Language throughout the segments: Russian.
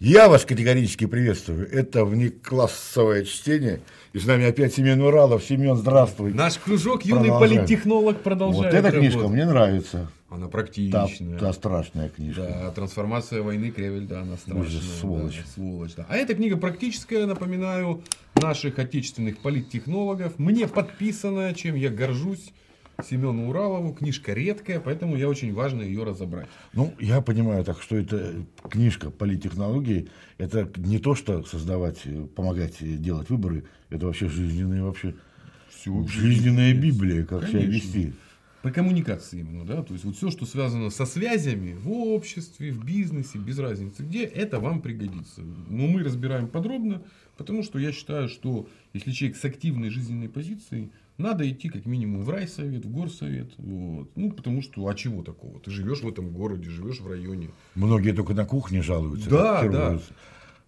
Я вас категорически приветствую. Это внеклассовое чтение. И с нами опять Семен Уралов. Семен, здравствуй. Наш кружок юный Продолжаем. политтехнолог продолжает Вот эта книжка работу. мне нравится. Она Та, практичная. та страшная книжка. Да, трансформация войны Кревель, да, она страшная. Ужас, сволочь. да, сволочь, да. А эта книга практическая, напоминаю, наших отечественных политтехнологов. Мне подписанная, чем я горжусь. Семену Уралову. Книжка редкая, поэтому я очень важно ее разобрать. Ну, я понимаю так, что это книжка политтехнологии. Это не то, что создавать, э, помогать э, делать выборы. Это вообще жизненная, вообще Всё, жизненная жизнь. Библия, как себя Конечно. вести. По коммуникации именно, да, то есть вот все, что связано со связями в обществе, в бизнесе, без разницы где, это вам пригодится. Но мы разбираем подробно, потому что я считаю, что если человек с активной жизненной позицией, надо идти как минимум в райсовет, в горсовет, вот. ну потому что, а чего такого? Ты живешь в этом городе, живешь в районе. Многие только на кухне жалуются. Да, жалуются.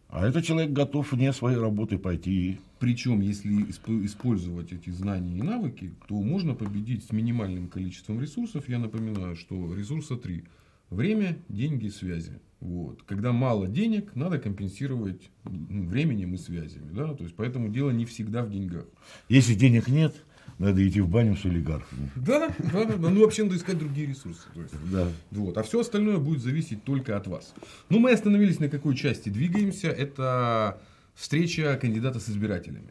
А этот человек готов вне своей работы пойти Причем, если исп- использовать эти знания и навыки, то можно победить с минимальным количеством ресурсов. Я напоминаю, что ресурса три. Время, деньги, связи. Вот. Когда мало денег, надо компенсировать временем и связями. Да? То есть, поэтому дело не всегда в деньгах. Если денег нет, надо идти в баню с олигархами. Да, да, да. Ну, вообще надо искать другие ресурсы. Есть, Да. Вот. А все остальное будет зависеть только от вас. Ну, мы остановились на какой части двигаемся. Это встреча кандидата с избирателями.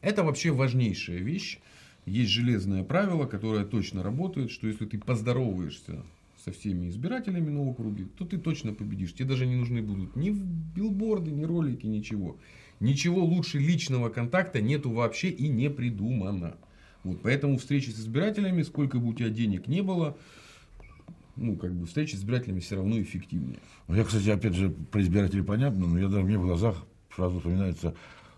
Это вообще важнейшая вещь. Есть железное правило, которое точно работает, что если ты поздороваешься со всеми избирателями на округе, то ты точно победишь. Тебе даже не нужны будут ни билборды, ни ролики, ничего. Ничего лучше личного контакта нету вообще и не придумано. Вот, поэтому встречи с избирателями, сколько бы у тебя денег не было, ну, как бы встречи с избирателями все равно эффективнее. Ну, Я, кстати, опять же, про избирателей понятно, но я даже мне в глазах сразу вспоминается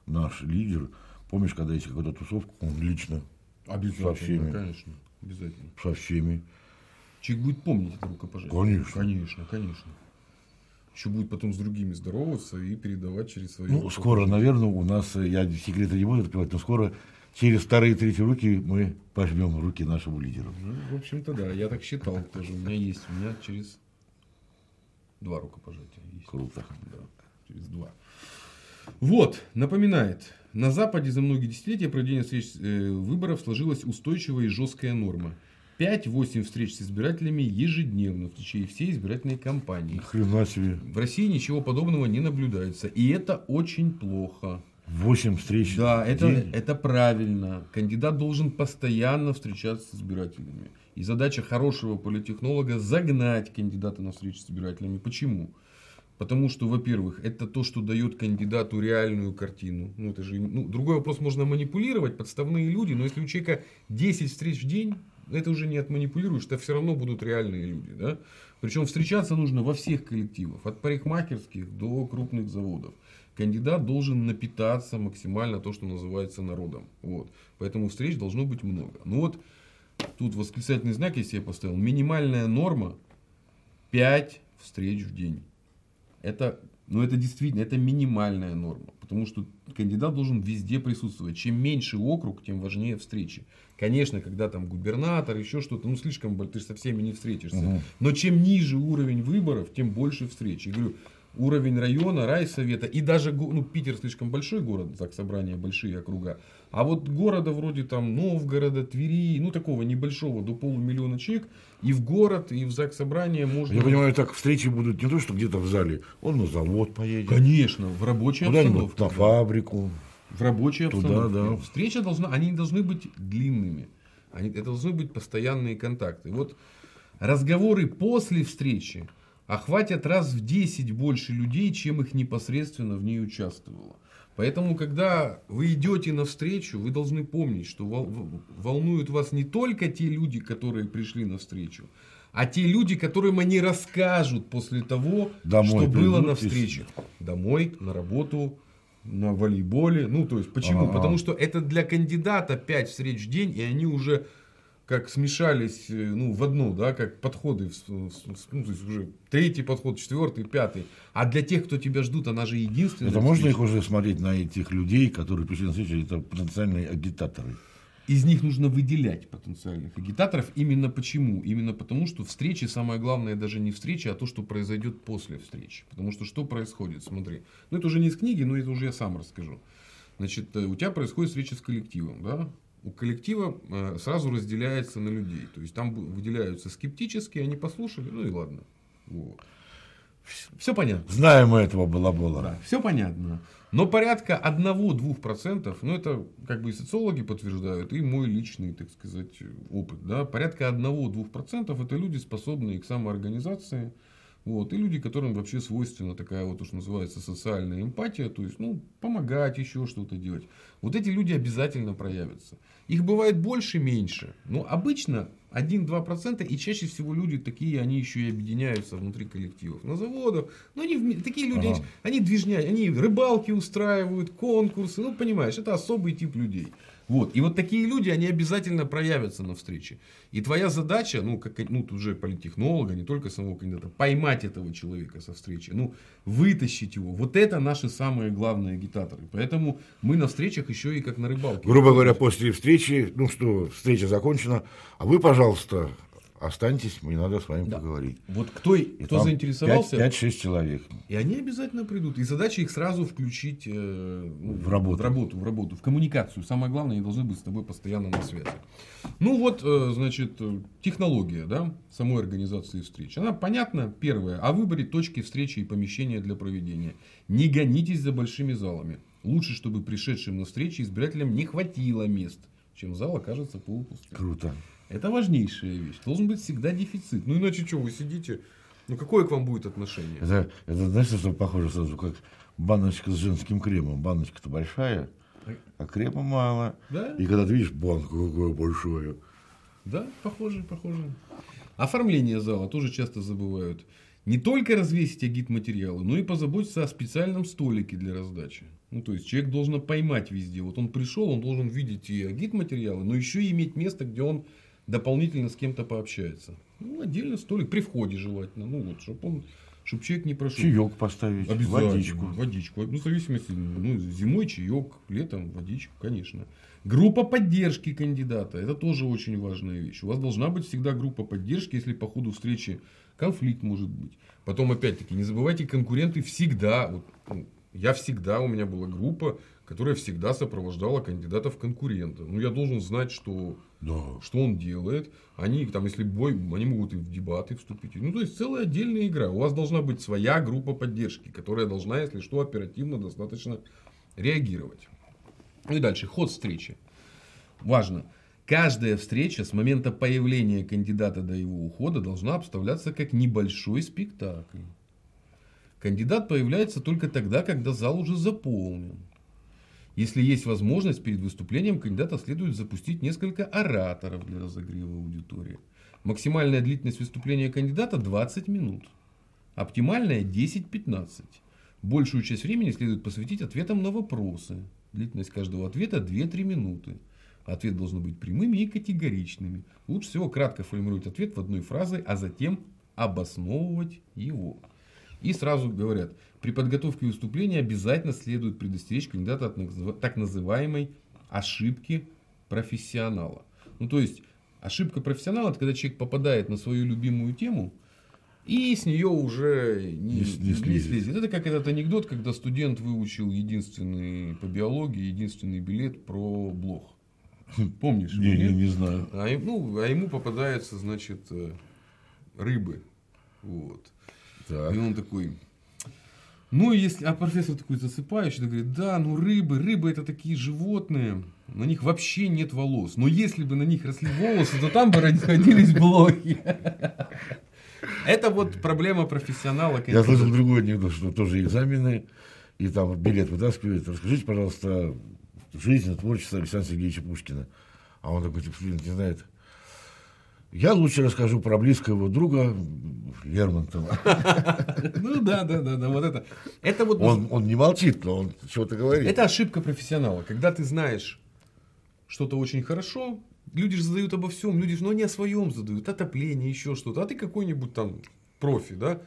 наш лидер. Помнишь, когда есть какая-то тусовка, он лично Обязательно, Со всеми. конечно. Обязательно. со всеми. Человек будет помнить это рукопожатие. Конечно. Конечно, конечно. Еще будет потом с другими здороваться и передавать через свои Ну, скоро, наверное, у нас, э, я секреты не буду открывать, но скоро через вторые и третьи руки мы пожмем руки нашему лидеру. Ну, в общем-то, да, я так считал тоже. У меня есть, у меня через два рукопожатия есть. Круто. Да, через два. Вот, напоминает, на Западе за многие десятилетия проведения встреч э, выборов сложилась устойчивая и жесткая норма. 5-8 встреч с избирателями ежедневно в течение всей избирательной кампании. Хрена себе. В России ничего подобного не наблюдается. И это очень плохо. Восемь встреч. Да, это, это правильно. Кандидат должен постоянно встречаться с избирателями. И задача хорошего политтехнолога загнать кандидата на встречу с избирателями. Почему? Потому что, во-первых, это то, что дает кандидату реальную картину. Ну, это же, ну, другой вопрос, можно манипулировать, подставные люди, но если у человека 10 встреч в день, это уже не отманипулируешь, это все равно будут реальные люди. Да? Причем встречаться нужно во всех коллективах, от парикмахерских до крупных заводов. Кандидат должен напитаться максимально то, что называется народом. Вот. Поэтому встреч должно быть много. Ну вот, тут восклицательный знак я себе поставил. Минимальная норма 5 встреч в день. Это, ну это действительно, это минимальная норма. Потому что кандидат должен везде присутствовать. Чем меньше округ, тем важнее встречи. Конечно, когда там губернатор, еще что-то, ну слишком, ты же со всеми не встретишься. Мгм. Но чем ниже уровень выборов, тем больше встреч. Я говорю, уровень района, райсовета и даже, ну, Питер слишком большой город, так собрания большие округа. А вот города вроде там Новгорода, Твери, ну такого небольшого, до полумиллиона человек, и в город, и в ЗАГС собрание можно... Я понимаю, так встречи будут не то, что где-то в зале. Он на завод поедет. Конечно, в рабочей обстановке. на фабрику. В рабочей Туда, обстановке. да. Встреча должна, они не должны быть длинными. Они, это должны быть постоянные контакты. Вот разговоры после встречи охватят раз в 10 больше людей, чем их непосредственно в ней участвовало. Поэтому, когда вы идете на встречу, вы должны помнить, что волнуют вас не только те люди, которые пришли на встречу, а те люди, которым они расскажут после того, Домой что было на встрече. Домой, на работу, на волейболе. Ну, то есть, почему? Ага. Потому что это для кандидата 5 встреч в день, и они уже как смешались э, ну, в одну, да, как подходы, ну, то есть уже третий подход, четвертый, пятый. А для тех, кто тебя ждут, она же единственная. Это можно их уже смотреть на этих людей, которые пришли на встречу, это потенциальные агитаторы. из них нужно выделять потенциальных агитаторов. Именно почему? Именно потому, что встречи, самое главное даже не встреча, а то, что произойдет после встречи. Потому что что происходит? Смотри. Ну, это уже не из книги, но это уже я сам расскажу. Значит, э, у тебя происходит встреча с коллективом, да? У коллектива э, сразу разделяется на людей. То есть там выделяются скептические, они послушали, ну и ладно. Вот. Все понятно. Знаем мы этого балабола. Да, все понятно. Но порядка 1-2%, ну это как бы и социологи подтверждают, и мой личный, так сказать, опыт. Да, порядка 1-2% это люди, способные к самоорганизации. Вот, и люди, которым вообще свойственна такая вот уж называется социальная эмпатия, то есть, ну, помогать, еще что-то делать. Вот эти люди обязательно проявятся. Их бывает больше, меньше. Но обычно 1-2%, и чаще всего люди такие, они еще и объединяются внутри коллективов. На заводах, ну они, такие люди, ага. они движня, они рыбалки устраивают, конкурсы, ну понимаешь, это особый тип людей. Вот. И вот такие люди, они обязательно проявятся на встрече. И твоя задача, ну, как ну, уже политтехнолога, не только самого кандидата, поймать этого человека со встречи, ну, вытащить его. Вот это наши самые главные агитаторы. Поэтому мы на встречах еще и как на рыбалке. Грубо говоря, после встречи, ну что, встреча закончена, а вы, пожалуйста, останьтесь, мне надо с вами да. поговорить. Вот кто, и кто заинтересовался. 5-6 человек. И они обязательно придут. И задача их сразу включить э, ну, в, работу. в работу, в работу, в коммуникацию. Самое главное, они должны быть с тобой постоянно на связи. Ну вот, э, значит, технология да, самой организации встреч. Она понятна, первое, о выборе точки встречи и помещения для проведения. Не гонитесь за большими залами. Лучше, чтобы пришедшим на встречи избирателям не хватило мест, чем зал окажется полупустым. Круто. Это важнейшая вещь. Должен быть всегда дефицит. Ну иначе что, вы сидите, ну какое к вам будет отношение? Это, это знаешь, что похоже сразу, как баночка с женским кремом. Баночка-то большая, а крема мало. Да? И когда ты видишь банку какую большую. Да, похоже, похоже. Оформление зала тоже часто забывают. Не только развесить агит-материалы, но и позаботиться о специальном столике для раздачи. Ну, то есть человек должен поймать везде. Вот он пришел, он должен видеть и агит-материалы, но еще и иметь место, где он дополнительно с кем-то пообщается. Ну, отдельно столик, при входе желательно. Ну, вот, чтобы он чтобы человек не прошел. Чаек поставить, водичку. Водичку. Ну, в зависимости, ну, зимой чаек, летом водичку, конечно. Группа поддержки кандидата. Это тоже очень важная вещь. У вас должна быть всегда группа поддержки, если по ходу встречи конфликт может быть. Потом, опять-таки, не забывайте, конкуренты всегда, вот, ну, я всегда, у меня была группа, которая всегда сопровождала кандидата в конкурента. Ну, я должен знать, что, да. что он делает. Они, там, если бой, они могут и в дебаты вступить. Ну, то есть, целая отдельная игра. У вас должна быть своя группа поддержки, которая должна, если что, оперативно достаточно реагировать. Ну и дальше, ход встречи. Важно. Каждая встреча с момента появления кандидата до его ухода должна обставляться как небольшой спектакль. Кандидат появляется только тогда, когда зал уже заполнен. Если есть возможность, перед выступлением кандидата следует запустить несколько ораторов для разогрева аудитории. Максимальная длительность выступления кандидата 20 минут. Оптимальная 10-15. Большую часть времени следует посвятить ответам на вопросы. Длительность каждого ответа 2-3 минуты. Ответ должен быть прямыми и категоричными. Лучше всего кратко формулировать ответ в одной фразе, а затем обосновывать его. И сразу говорят, при подготовке выступления обязательно следует предостеречь кандидата от так называемой ошибки профессионала. Ну, то есть, ошибка профессионала, это когда человек попадает на свою любимую тему, и с нее уже не, не, не, не слезет. Это как этот анекдот, когда студент выучил единственный по биологии, единственный билет про блох. Помнишь? Не, не, не знаю. А, ну, а ему попадаются, значит, э, рыбы. Вот. Так. И он такой, ну, если, а профессор такой засыпающий, говорит, да, ну рыбы, рыбы это такие животные, на них вообще нет волос. Но если бы на них росли волосы, то там бы родились блохи. Это вот проблема профессионала. Я слышал другой анекдот, что тоже экзамены, и там билет вытаскивают. Расскажите, пожалуйста, жизнь, творчество Александра Сергеевича Пушкина. А он такой, типа, не знает. Я лучше расскажу про близкого его друга Лермонтова. Ну да, да, да, да, вот это. это вот... он, он не молчит, но он чего-то говорит. Это ошибка профессионала. Когда ты знаешь что-то очень хорошо, люди же задают обо всем, люди же, ну, не о своем задают, отопление, еще что-то, а ты какой-нибудь там профи, да?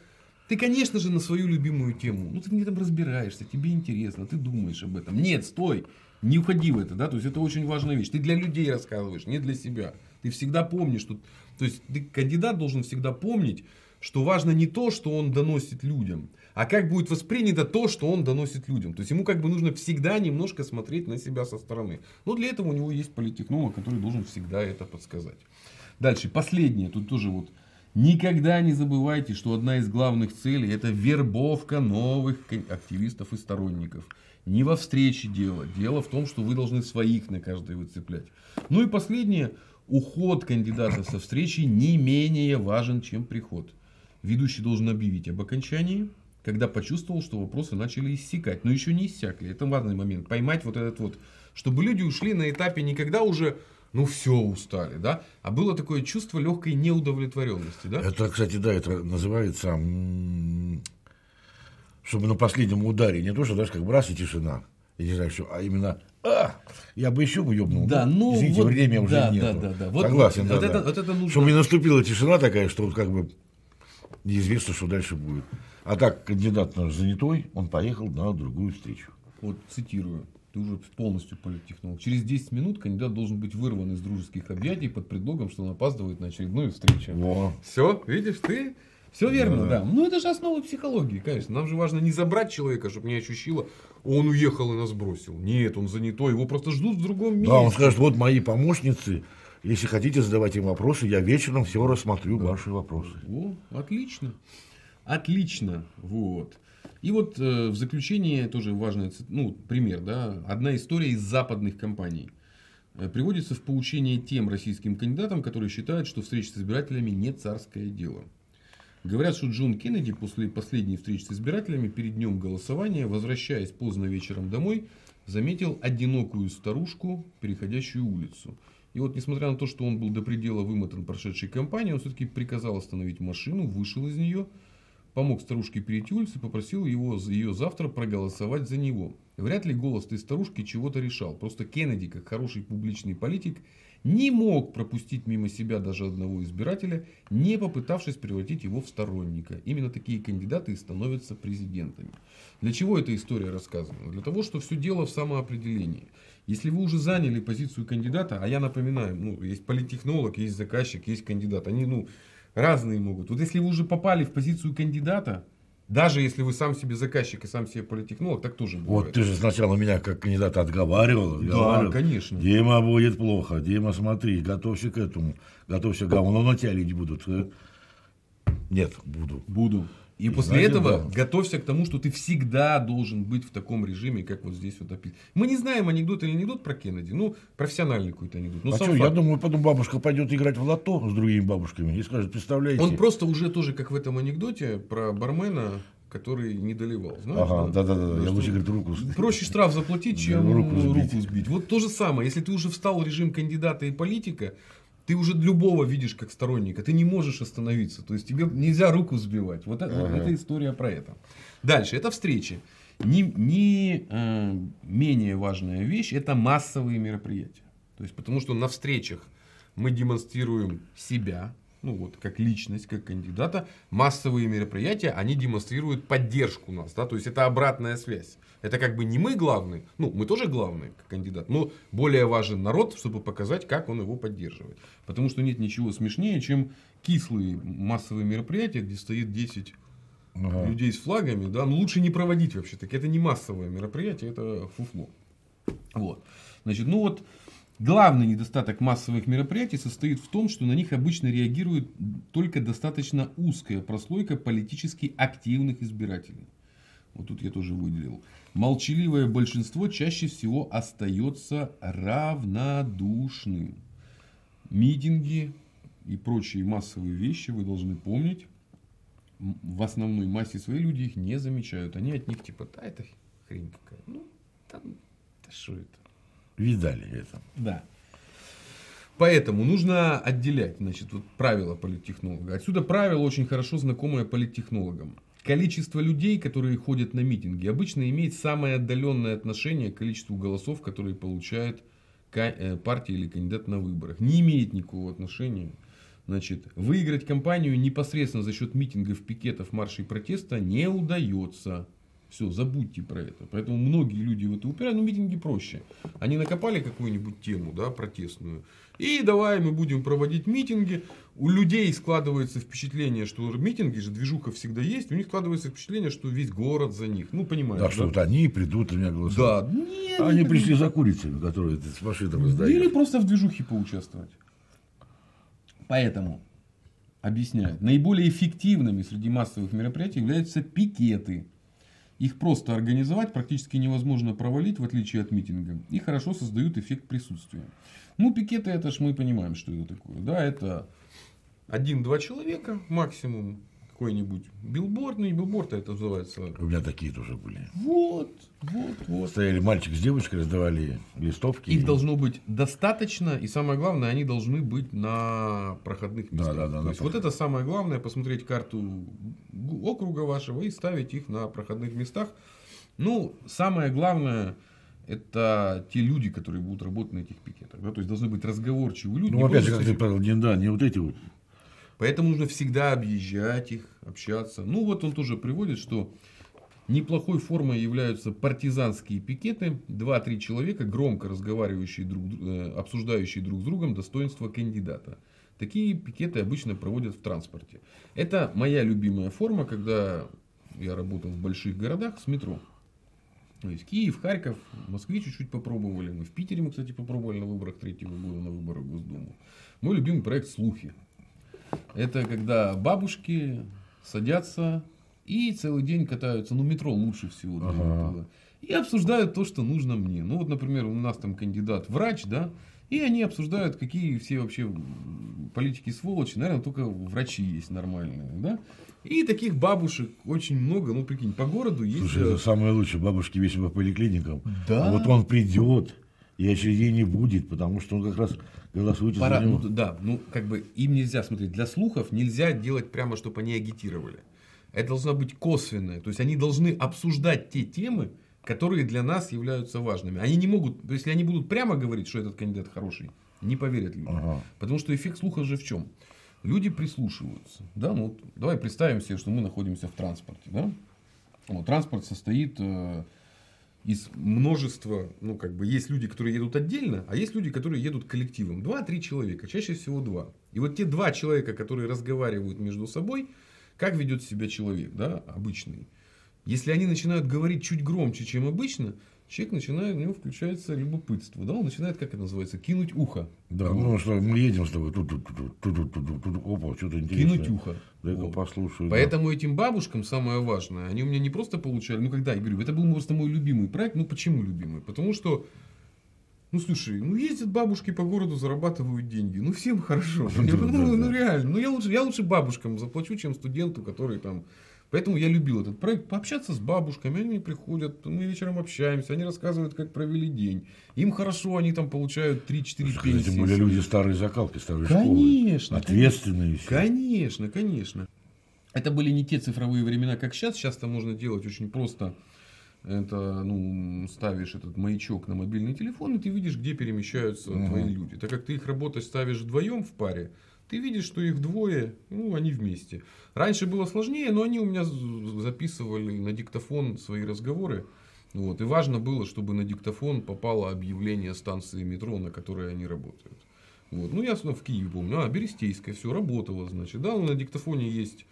Ты, конечно же, на свою любимую тему. Ну, ты не там разбираешься, тебе интересно, ты думаешь об этом. Нет, стой, не уходи в это, да, то есть это очень важная вещь. Ты для людей рассказываешь, не для себя. Ты всегда помнишь, что, то есть ты, кандидат должен всегда помнить, что важно не то, что он доносит людям, а как будет воспринято то, что он доносит людям. То есть ему как бы нужно всегда немножко смотреть на себя со стороны. Но для этого у него есть политтехнолог, который должен всегда это подсказать. Дальше, последнее, тут тоже вот Никогда не забывайте, что одна из главных целей это вербовка новых активистов и сторонников. Не во встрече дело. Дело в том, что вы должны своих на каждой выцеплять. Ну и последнее. Уход кандидата со встречи не менее важен, чем приход. Ведущий должен объявить об окончании, когда почувствовал, что вопросы начали иссякать. Но еще не иссякли. Это важный момент. Поймать вот этот вот, чтобы люди ушли на этапе не когда уже ну все устали, да, а было такое чувство легкой неудовлетворенности, да? Это, кстати, да, это называется, чтобы на последнем ударе не то, что даже как бы раз и тишина, я не знаю, что, а именно а, я бы еще бы ёбнул. Да, ну, Извините, вот, времени уже да, нет. Да, да, да. Вот, Согласен, вот, да, это, да. Вот это нужно... Чтобы не наступила тишина такая, что вот как бы неизвестно, что дальше будет. А так, кандидат наш занятой, он поехал на другую встречу. Вот цитирую ты уже полностью политтехнолог. Через 10 минут кандидат должен быть вырван из дружеских объятий под предлогом, что он опаздывает на очередную встречу. Во. Все, видишь, ты все верно, Да. да. Ну, это же основа психологии, конечно. Нам же важно не забрать человека, чтобы не ощущило, он уехал и нас бросил. Нет, он занятой, его просто ждут в другом месте. Да, он скажет, вот мои помощницы, если хотите задавать им вопросы, я вечером все рассмотрю ваши вопросы. О, отлично. Отлично. Вот. И вот э, в заключение тоже важный ну, пример. Да, одна история из западных компаний. Э, Приводится в поучение тем российским кандидатам, которые считают, что встреча с избирателями не царское дело. Говорят, что Джон Кеннеди после последней встречи с избирателями перед днем голосования, возвращаясь поздно вечером домой, заметил одинокую старушку, переходящую улицу. И вот, несмотря на то, что он был до предела вымотан прошедшей кампанией, он все-таки приказал остановить машину, вышел из нее, помог старушке перейти улицу и попросил его, ее завтра проголосовать за него. Вряд ли голос этой старушки чего-то решал. Просто Кеннеди, как хороший публичный политик, не мог пропустить мимо себя даже одного избирателя, не попытавшись превратить его в сторонника. Именно такие кандидаты и становятся президентами. Для чего эта история рассказана? Для того, что все дело в самоопределении. Если вы уже заняли позицию кандидата, а я напоминаю, ну, есть политтехнолог, есть заказчик, есть кандидат, они ну, разные могут. Вот если вы уже попали в позицию кандидата, даже если вы сам себе заказчик и сам себе политтехнолог, так тоже бывает. Вот ты же сначала меня как кандидата отговаривал. Да, отговаривал. конечно. Дима, будет плохо. Дима, смотри, готовься к этому. Готовься, говно на тебя люди будут. Э, Нет, буду. Буду. И, И после знаете, этого да. готовься к тому, что ты всегда должен быть в таком режиме, как вот здесь вот описано. Мы не знаем, анекдот или анекдот про Кеннеди. Ну, профессиональный какой-то анекдот. Ну, а что, я факт. думаю, потом бабушка пойдет играть в лото с другими бабушками и скажет, представляете. Он просто уже тоже, как в этом анекдоте про бармена, который не доливал. Знаешь, Ага, да-да-да, я что лучше, говорит, руку. Проще штраф заплатить, чем Да, руку руку, сбить. сбить. Вот то же самое. Если ты уже встал в режим кандидата и политика, ты уже любого видишь как сторонника. Ты не можешь остановиться. То есть тебе нельзя руку сбивать. Вот, это, Ага. эта история про это. Дальше. Это встречи. Не, не, э, менее важная вещь это массовые мероприятия. То есть, потому что на встречах мы демонстрируем себя, ну вот, как личность, как кандидата. Массовые мероприятия, они демонстрируют поддержку нас. Да? То есть, это обратная связь. Это как бы не мы главные, ну, мы тоже главные, как кандидат, но более важен народ, чтобы показать, как он его поддерживает. Потому что нет ничего смешнее, чем кислые массовые мероприятия, где стоит 10 Ага. людей с флагами, да, ну лучше не проводить вообще так. Это не массовое мероприятие, это фуфло. Вот. Значит, ну вот главный недостаток массовых мероприятий состоит в том, что на них обычно реагирует только достаточно узкая прослойка политически активных избирателей. Вот тут я тоже выделил. Молчаливое большинство чаще всего остается равнодушным. Митинги и прочие массовые вещи вы должны помнить в основной массе своей люди их не замечают. Они от них типа, да, это хрень какая. Ну, там, да что это? Видали это. Да. Поэтому нужно отделять, значит, вот правила политтехнолога. Отсюда правило очень хорошо знакомое политтехнологам. Количество людей, которые ходят на митинги, обычно имеет самое отдаленное отношение к количеству голосов, которые получает э, партия или кандидат на выборах. Не имеет никакого отношения. Значит, выиграть кампанию непосредственно за счет митингов, пикетов, маршей протеста не удается. Все, забудьте про это. Поэтому многие люди в это упирают, но митинги проще. Они накопали какую-нибудь тему, да, протестную. И давай мы будем проводить митинги. У людей складывается впечатление, что митинги же, движуха всегда есть. У них складывается впечатление, что весь город за них. Ну, понимаешь. Да, да? что вот они придут, у меня голосуют. Да. Нет, Они не пришли за курицами, которые ты с машинами Или сдаешь. просто в движухе поучаствовать. Поэтому, объясняю, наиболее эффективными среди массовых мероприятий являются пикеты. Их просто организовать практически невозможно провалить, в отличие от митинга. И хорошо создают эффект присутствия. Ну, пикеты, это ж мы понимаем, что это такое. Да, это один-два человека максимум. Какой-нибудь билборд, ну не билборд, это называется. У меня такие тоже были. Вот, вот, вот. Стояли мальчик с девочкой, раздавали листовки. Их должно быть достаточно, и самое главное, они должны быть на проходных местах. да, да, То на есть вот это самое главное, посмотреть карту округа вашего и ставить их на проходных местах. Ну, самое главное, это те люди, которые будут работать на этих пикетах. Да? То есть должны быть разговорчивые люди. Ну, опять же, как ты правил, не, да, не вот эти вот. Поэтому нужно всегда объезжать их, общаться. Ну вот он тоже приводит, что неплохой формой являются партизанские пикеты. Два-три человека, громко разговаривающие, друг, э, обсуждающие друг с другом достоинство кандидата. Такие пикеты обычно проводят в транспорте. Это моя любимая форма, когда я работал в больших городах с метро. То есть Киев, Харьков, в Москве чуть-чуть попробовали. Мы в Питере мы, кстати, попробовали на выборах третьего года, на выборах в Госдуму. Мой любимый проект «Слухи». Это когда бабушки садятся и целый день катаются, ну метро лучше всего. Ага. этого. И обсуждают то, что нужно мне. Ну вот, например, у нас там кандидат врач, да, и они обсуждают, какие все вообще политики сволочи. Наверное, только врачи есть нормальные, да. И таких бабушек очень много, ну прикинь, по городу есть. Слушай, э, это самое лучшее. Бабушки весят по поликлиникам. Да. А вот он придет, и очередей не будет, потому что он как раз голосует Пора, за него. ну, да, ну как бы им нельзя смотреть. Для слухов нельзя делать прямо, чтобы они агитировали. Это должно быть косвенное. То есть они должны обсуждать те темы, которые для нас являются важными. Они не могут, если они будут прямо говорить, что этот кандидат хороший, не поверят люди. Ага. Потому что эффект слуха же в чем? Люди прислушиваются. Да? Ну, давай представим себе, что мы находимся в транспорте. Да? Вот, транспорт состоит э, из множества, ну, как бы, есть люди, которые едут отдельно, а есть люди, которые едут коллективом. Два-три человека, чаще всего два. И вот те два человека, которые разговаривают между собой, как ведет себя человек, да, обычный. Если они начинают говорить чуть громче, чем обычно, человек начинает, у него включается любопытство, да, он начинает, как это называется, кинуть ухо. Да, ну что, мы едем с тобой, тут, тут, тут, тут, тут, тут, тут, опа, что-то интересное. Кинуть ухо. Дай-ка Вот. послушаю. да. Поэтому этим бабушкам самое важное, они у меня не просто получали, ну когда я говорю, это был просто мой любимый проект, ну почему любимый? Потому что, ну слушай, ну ездят бабушки по городу, зарабатывают деньги, ну всем хорошо, Да, ну, да, ну, да. ну, реально, ну я лучше, я лучше бабушкам заплачу, чем студенту, который там, поэтому я любил этот проект, пообщаться с бабушками, они приходят, мы вечером общаемся, они рассказывают, как провели день, им хорошо, они там получают 3-4 Слушай, пенсии. Тем более люди старой закалки, старой школы. Конечно, Ответственные все. Конечно, конечно. Это были не те цифровые времена, как сейчас. Сейчас-то можно делать очень просто. Это, ну, ставишь этот маячок на мобильный телефон, и ты видишь, где перемещаются Мгм. твои люди. Так как ты их работать ставишь вдвоем в паре, ты видишь, что их двое, ну, они вместе. Раньше было сложнее, но они у меня записывали на диктофон свои разговоры. Вот. И важно было, чтобы на диктофон попало объявление станции метро, на которой они работают. Вот. Ну, я снова в Киеве помню. А, Берестейская, все, работало, значит. Да, на диктофоне есть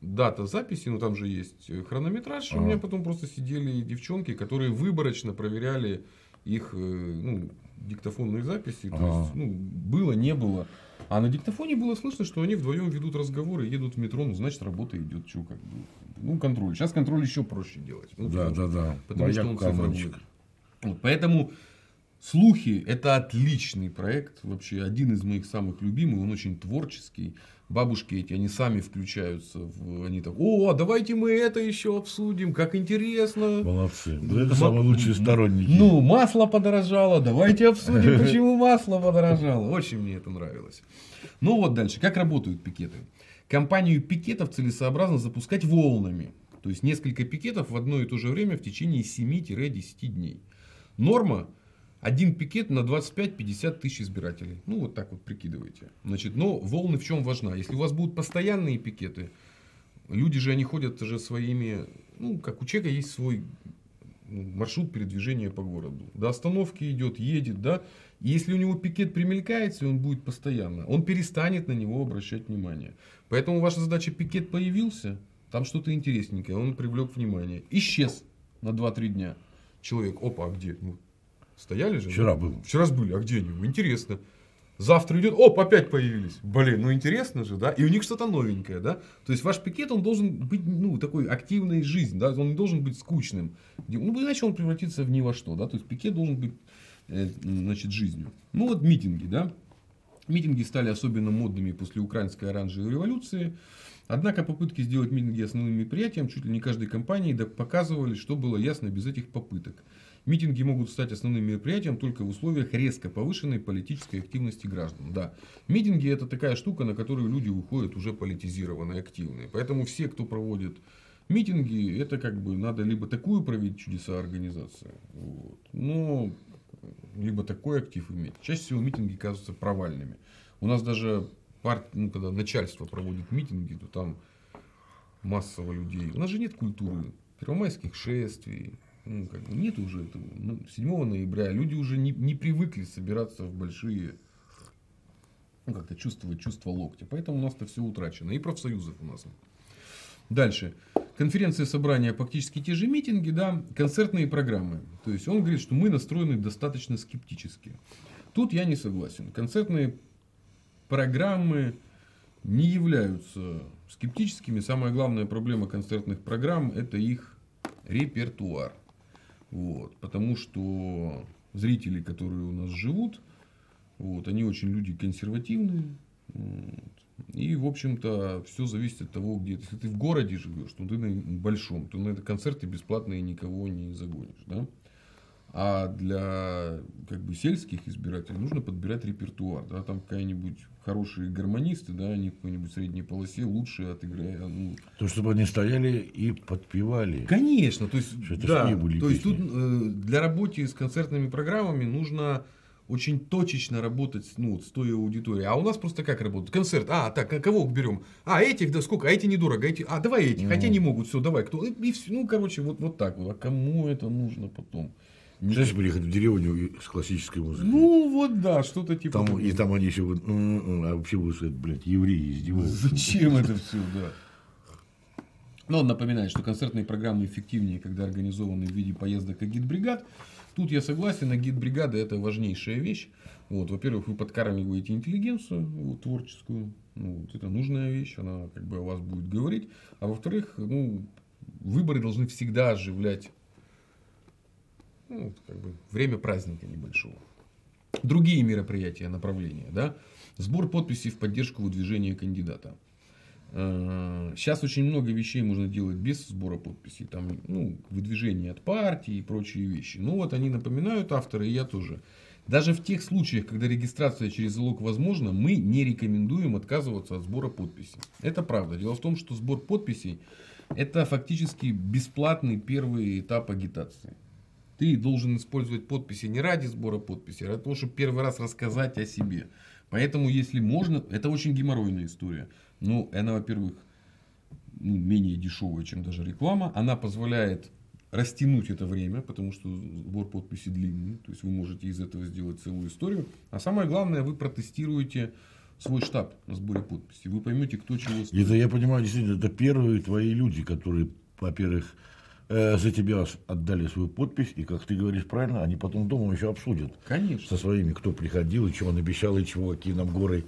дата записи, ну там же есть э, хронометраж. и У Ага. меня потом просто сидели девчонки, которые выборочно проверяли их э, ну, диктофонные записи. То Ага. есть, ну, было, не было. А на диктофоне было слышно, что они вдвоем ведут разговоры, едут в метро, ну, значит, работа идет. Чё, как бы. Ну, контроль. Сейчас контроль еще проще делать. Ну, Да, потому да, да. Потому что он цифровой. Вот, поэтому слухи это отличный проект, вообще один из моих самых любимых, он очень творческий. Бабушки эти, они сами включаются, в, они так, о, а давайте мы это еще обсудим, как интересно. Молодцы. Да это самые лучшие сторонники. Ну, масло подорожало, давайте обсудим, почему масло подорожало. Очень мне это нравилось. Ну вот дальше, как работают пикеты. Компанию пикетов целесообразно запускать волнами. То есть несколько пикетов в одно и то же время в течение 7-10 дней. Норма Один пикет на 25-50 тысяч избирателей. Ну, вот так вот прикидывайте. Значит, но волны в чем важна? Если у вас будут постоянные пикеты, люди же, они ходят же своими, ну, как у человека есть свой ну, маршрут передвижения по городу. До остановки идет, едет, да. И если у него пикет примелькается, он будет постоянно, он перестанет на него обращать внимание. Поэтому ваша задача пикет появился, там что-то интересненькое, он привлек внимание. Исчез на 2-3 дня. Человек, опа, а где? Ну, Стояли же? Вчера да? был. Вчера были, а где они? Интересно. Завтра идет, оп, опять появились. Блин, ну интересно же, да? И у них что-то новенькое, да? То есть ваш пикет, он должен быть, ну, такой активной жизнью, да? Он не должен быть скучным. Ну, иначе он превратится в ни во что, да? То есть пикет должен быть, э, значит, жизнью. Ну, вот митинги, да? Митинги стали особенно модными после украинской оранжевой революции. Однако попытки сделать митинги основным мероприятием чуть ли не каждой компании показывали, что было ясно без этих попыток. Митинги могут стать основным мероприятием только в условиях резко повышенной политической активности граждан. Да, митинги это такая штука, на которую люди выходят уже политизированные, активные. Поэтому все, кто проводит митинги, это как бы надо либо такую проводить чудеса организации, вот, но либо такой актив иметь. Чаще всего митинги кажутся провальными. У нас даже парт, ну, когда начальство проводит митинги, то там массово людей. У нас же нет культуры первомайских шествий, ну, как бы нет уже этого. Ну, 7 ноября люди уже не, не привыкли собираться в большие, ну, как-то чувствовать чувство локтя. Поэтому у нас это все утрачено. И профсоюзов у нас. Дальше. Конференции, собрания, фактически те же митинги, да, концертные программы. То есть он говорит, что мы настроены достаточно скептически. Тут я не согласен. Концертные программы не являются скептическими. Самая главная проблема концертных программ это их репертуар. Вот, потому что зрители, которые у нас живут, вот, они очень люди консервативные. Вот, и, в общем-то, все зависит от того, где ты. Если ты в городе живешь, то ты на большом, то на это концерты бесплатные никого не загонишь. Да? А для как бы, сельских избирателей нужно подбирать репертуар. Да? Там какая-нибудь хорошие гармонисты, да, они в какой-нибудь средней полосе лучше отыграют. Ну... То, чтобы они стояли и подпевали. Конечно, то есть, это да, были то есть тут э, для работы с концертными программами нужно очень точечно работать ну, с той аудиторией. А у нас просто как работает? Концерт. А, так, а кого берем? А, этих, да сколько? А эти недорого. А, эти... а давай этих. Mm. Хотя не могут. Все, давай. Кто? И, все. Ну, короче, вот, вот так вот. А кому это нужно потом? Не знаешь, приехать в деревню с классической музыкой. Ну, вот да, что-то типа. Там, и там они еще будут, а вообще будут сказать, блядь, евреи издеваются. Зачем это все, да? Но он напоминает, что концертные программы эффективнее, когда организованы в виде поездок и гид-бригад. Тут я согласен, а гид-бригада это важнейшая вещь. Вот, во-первых, вы подкармливаете интеллигенцию вот, творческую. Ну, вот, это нужная вещь, она как бы о вас будет говорить. А во-вторых, ну, выборы должны всегда оживлять ну, как бы время праздника небольшого. Другие мероприятия, направления, да, сбор подписей в поддержку выдвижения кандидата. Сейчас э, очень много вещей можно делать без сбора подписей. Там, ну, выдвижение от партии и прочие вещи. Ну вот они напоминают авторы, и я тоже. Даже в тех случаях, когда регистрация через залог возможна, мы не рекомендуем отказываться от сбора подписей. Это правда. Дело в том, что сбор подписей это фактически бесплатный первый этап агитации. Ты должен использовать подписи не ради сбора подписей, а ради того, чтобы первый раз рассказать о себе. Поэтому, если можно, это очень геморройная история. Ну, она, во-первых, ну, менее дешевая, чем даже реклама. Она позволяет растянуть это время, потому что сбор подписей длинный. То есть вы можете из этого сделать целую историю. А самое главное, вы протестируете свой штаб на сборе подписей. Вы поймете, кто чего стоит. Это я понимаю, действительно, это первые твои люди, которые, во-первых, за тебя отдали свою подпись, и, как ты говоришь правильно, они потом дома еще обсудят. Конечно. Со своими, кто приходил, и чего он обещал, и чего, какие нам горы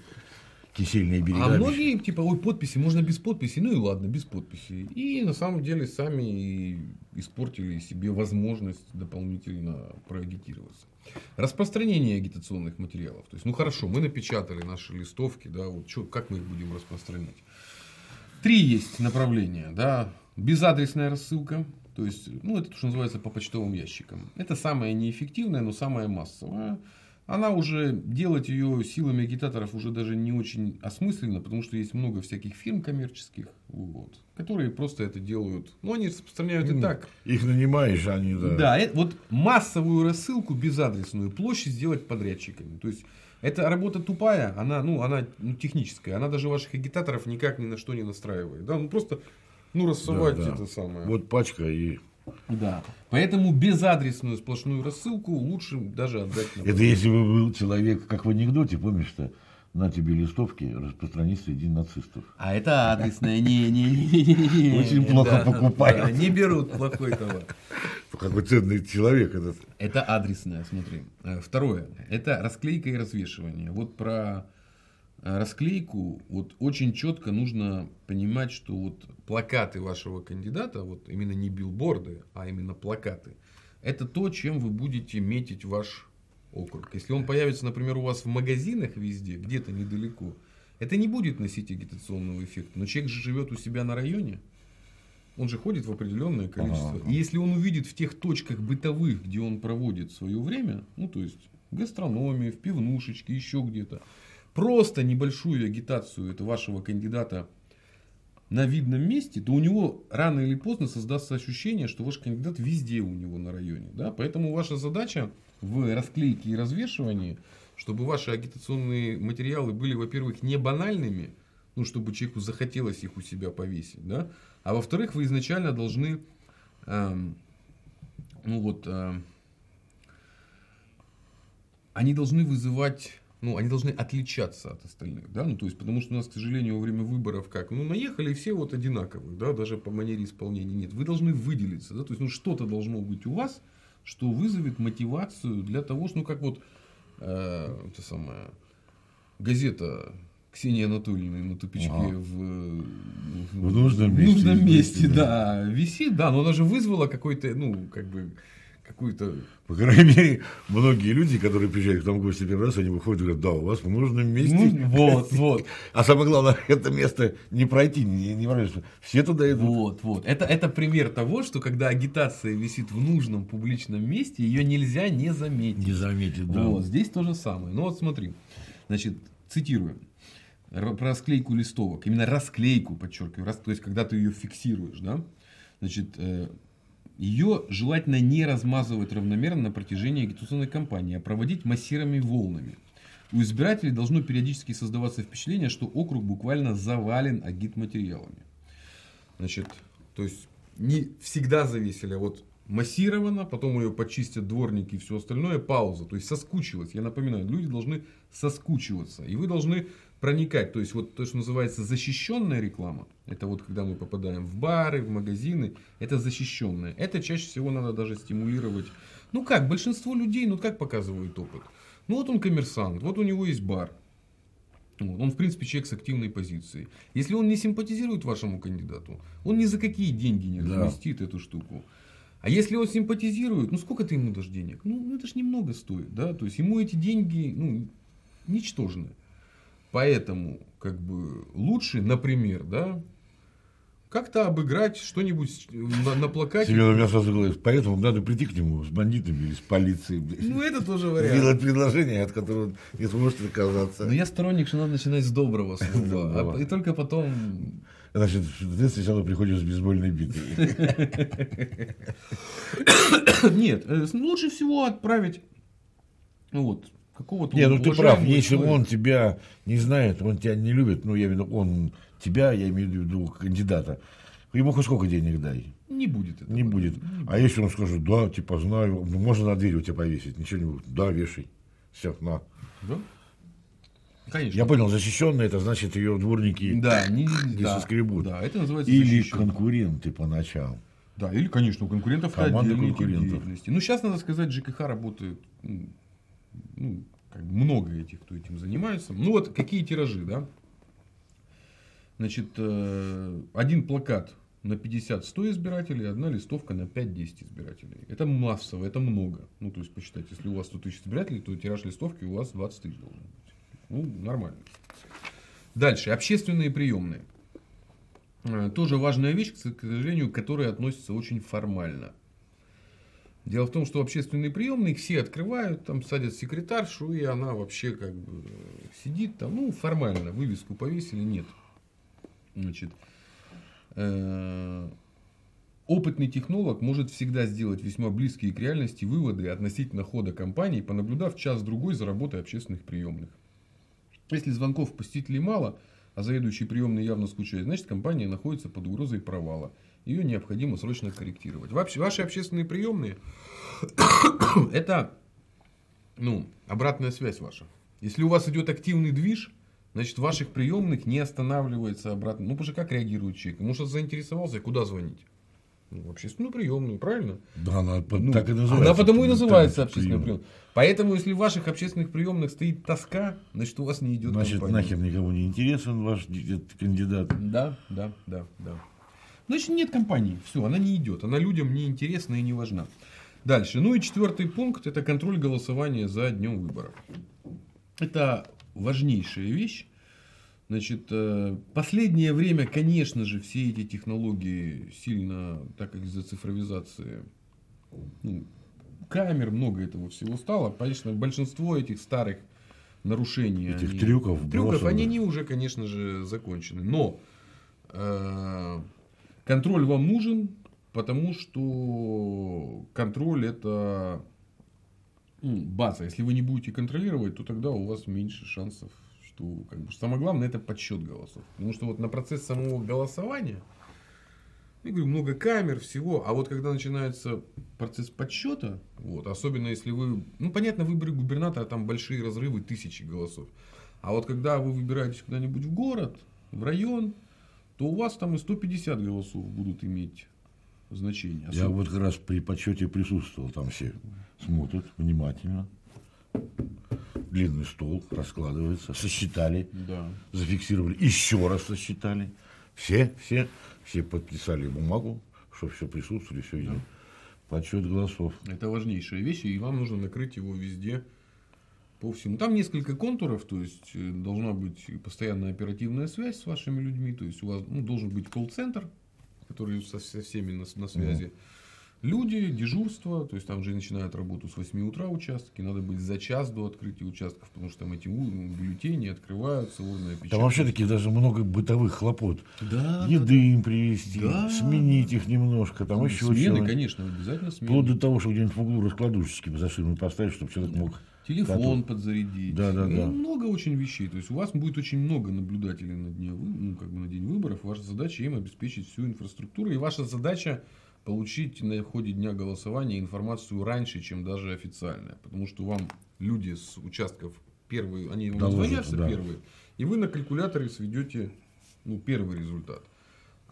кисельные берега. А многие, типа, ой, подписи, можно без подписи, ну и ладно, без подписи. И на самом деле сами испортили себе возможность дополнительно проагитироваться. Распространение агитационных материалов. То есть, ну хорошо, мы напечатали наши листовки, да, вот что, как мы их будем распространять? Три есть направления, да, безадресная рассылка, то есть, ну, это то, что называется по почтовым ящикам. Это самое неэффективное, но самое массовое. она уже, делать ее силами агитаторов уже даже не очень осмысленно, потому что есть много всяких фирм коммерческих, вот, которые просто это делают. Но они распространяют и так. Их нанимаешь, они, да. Да, это, вот массовую рассылку безадресную площадь сделать подрядчиками. То есть, эта работа тупая, она, ну, она ну, техническая, она даже ваших агитаторов никак ни на что не настраивает. Да, ну просто ну, рассылать Да, да. это самое. Вот пачка и... Да. Поэтому безадресную сплошную рассылку лучше даже отдать на Это если бы был человек, как в анекдоте, помнишь-то, на тебе листовки, распространи среди нацистов. А это адресная, не-не-не. Очень плохо покупают. Не берут плохой товар. Какой ценный человек этот. Это адресная, смотри. Э, Второе. Это расклейка и развешивание. Вот про расклейку вот очень четко нужно понимать, что вот плакаты вашего кандидата, вот именно не билборды, а именно плакаты, это то, чем вы будете метить ваш округ. Если он появится, например, у вас в магазинах везде, где-то недалеко, это не будет носить агитационного эффекта. Но человек же живет у себя на районе, он же ходит в определенное количество. Ага. И если он увидит в тех точках бытовых, где он проводит свое время, ну то есть в гастрономии, в пивнушечке, еще где-то, просто небольшую агитацию этого вашего кандидата на видном месте, то у него рано или поздно создастся ощущение, что ваш кандидат везде у него на районе. Да? Поэтому ваша задача в расклейке и развешивании, чтобы ваши агитационные материалы были, во-первых, не банальными, ну, чтобы человеку захотелось их у себя повесить, да, а во-вторых, вы изначально должны, эм, ну вот, эм, они должны вызывать, ну, они должны отличаться от остальных, да, ну, то есть, потому что у нас, к сожалению, во время выборов как, ну, наехали все вот одинаковые, да, даже по манере исполнения нет, вы должны выделиться, да, то есть, ну, что-то должно быть у вас, что вызовет мотивацию для того, что, ну, как вот, э, это самое, газета Ксении Анатольевны на тупичке Ага. в, В нужном в месте нужном месте, висит, да. висит, да, но она же вызвала какой-то, ну, как бы, какую-то По крайней мере, многие люди, которые приезжают к нам в гости первый раз, они выходят и говорят, да, у вас в нужном месте. Ну, вот, вот. А самое главное, это место не пройти, не, не пройти. Все туда идут. Вот, вот. Это, это пример того, что когда агитация висит в нужном публичном месте, ее нельзя не заметить. Не заметит, да. Вот, здесь то же самое. Ну вот смотри, значит, цитируем. Про расклейку листовок. Именно расклейку, подчеркиваю. Рас- то есть, когда ты ее фиксируешь, да? Значит, ее желательно не размазывать равномерно на протяжении агитационной кампании, а проводить массированными волнами. У избирателей должно периодически создаваться впечатление, что округ буквально завален агитматериалами. Значит, то есть не всегда зависели, вот массированно, потом ее почистят дворники и все остальное, пауза, то есть соскучиваться. Я напоминаю, люди должны соскучиваться, и вы должны проникать, то есть вот то, что называется защищенная реклама, это вот когда мы попадаем в бары, в магазины, это защищенная. Это чаще всего надо даже стимулировать. Ну как, большинство людей, ну как показывает опыт? Ну вот он коммерсант, вот у него есть бар, вот. Он, в принципе, человек с активной позицией. Если он не симпатизирует вашему кандидату, он ни за какие деньги не Да. разместит эту штуку. А если он симпатизирует, ну сколько ты ему дашь денег? Ну, ну, это ж немного стоит, да, то есть ему эти деньги, ну, ничтожны. Поэтому, как бы, лучше, например, да, как-то обыграть что-нибудь на, на плакате. Семен, у меня сразу говорит, поэтому надо прийти к нему с бандитами или с полицией. Ну, это тоже вариант. Сделать предложение, от которого не сможет отказаться. Но я сторонник, что надо начинать с доброго слова, а- и только потом Значит, ты сначала приходишь с бейсбольной битой. Нет, э, лучше всего отправить ну вот, какого-то Не, ну ты прав, если человека. он тебя не знает, он тебя не любит, ну я имею в виду, он тебя, я имею в виду кандидата, ему хоть сколько денег дай, Не будет этого. не будет. А если он скажет, да, типа знаю, ну, можно на дверь у тебя повесить, ничего не будет, да, вешай, все, на. Да? Конечно. Я понял, защищенная, это значит ее дворники Да, не, не да, соскребут. Да, это называется или защищённый. конкуренты поначалу. Да, или, конечно, у конкурентов Команда конкурентов. деятельности. Ну, сейчас, надо сказать, ЖКХ работает м, ну, как много этих, кто этим занимается. Ну, вот какие тиражи, да? Значит, э, один плакат на 50-100 избирателей, одна листовка на 5-10 избирателей. Это массово, это много. Ну, то есть, посчитайте, если у вас 100 тысяч избирателей, то тираж листовки у вас 20 тысяч должен быть. Ну, нормально. Дальше, общественные приемные. Э, Тоже важная вещь, к сожалению, к которой относится очень формально. Дело в том, что общественные приемные все открывают, там садят секретаршу, и она вообще как бы сидит там, ну, формально, вывеску повесили, нет. Значит, э, опытный технолог может всегда сделать весьма близкие к реальности выводы относительно хода компании, понаблюдав час-другой за работой общественных приемных. Если звонков посетителей мало, а заведующий приемный явно скучает, значит компания находится под угрозой провала. Ее необходимо срочно корректировать. Вообще, ваши общественные приемные – это ну, обратная связь ваша. Если у вас идет активный движ, значит, ваших приемных не останавливается обратно. Ну, потому что как реагирует человек? Ему что заинтересовался, куда звонить? Ну, общественную приемную, правильно? Да, она Ну, так и называется. Она потому и называется общественная прием. приемная. Поэтому, если в ваших общественных приемных стоит тоска, значит, у вас не идет Значит, компания. нахер никому не интересен ваш кандидат. Да, да, да, да. Значит, нет компании. Все, она не идет. Она людям не интересна и не важна. Дальше. Ну и четвертый пункт – это контроль голосования за днем выборов. Это важнейшая вещь. Значит, э, последнее время, конечно же, все эти технологии сильно, так как из-за цифровизации, ну, камер, много этого всего стало. Конечно, большинство этих старых нарушений. Этих они- трюков, Трюков, бросов, они не уже, конечно же, закончены. Но э, контроль вам нужен, потому что контроль это ну, база. Если вы не будете контролировать, то тогда у вас меньше шансов, что как бы, самое главное это подсчет голосов. Потому что вот на процесс самого голосования, я говорю, много камер, всего. А вот когда начинается процесс подсчета, вот, особенно если вы, ну понятно, выборы губернатора, там большие разрывы, тысячи голосов. А вот когда вы выбираетесь куда-нибудь в город, в район, то у вас там и 150 голосов будут иметь значение. Я Особенно- вот как раз при подсчете присутствовал, там все смотрят внимательно. Длинный стол раскладывается, сосчитали, Да. зафиксировали, еще раз сосчитали. Все, все, все подписали бумагу, что все присутствовали, все видели. Подсчет голосов. Это важнейшая вещь, и вам нужно накрыть его везде по всему. Там несколько контуров, то есть э, должна быть постоянная оперативная связь с вашими людьми, то есть у вас ну, должен быть колл-центр, который со, со всеми на, на связи. Люди, дежурство, то есть там же начинают работу с 8 утра участки, надо быть за час до открытия участков, потому что там эти у- бюллетени открываются, урная печать. Там вообще таки даже много бытовых хлопот. да, Еды им привезти, Да. сменить их немножко, там да. еще Смены, чего-то. конечно, обязательно смены. Вплоть до того, что где-нибудь в углу раскладушечки за ширмой поставить, чтобы человек мог... Телефон подзарядить. Да, да, Ну, да. Много очень вещей. То есть у вас будет очень много наблюдателей на дне, ну, как бы на день выборов. Ваша задача им обеспечить всю инфраструктуру. И ваша задача получить на ходе дня голосования информацию раньше, чем даже официальная. Потому что вам люди с участков первые, они вам Доложат, звонятся да. первые, и вы на калькуляторе сведете ну, первый результат.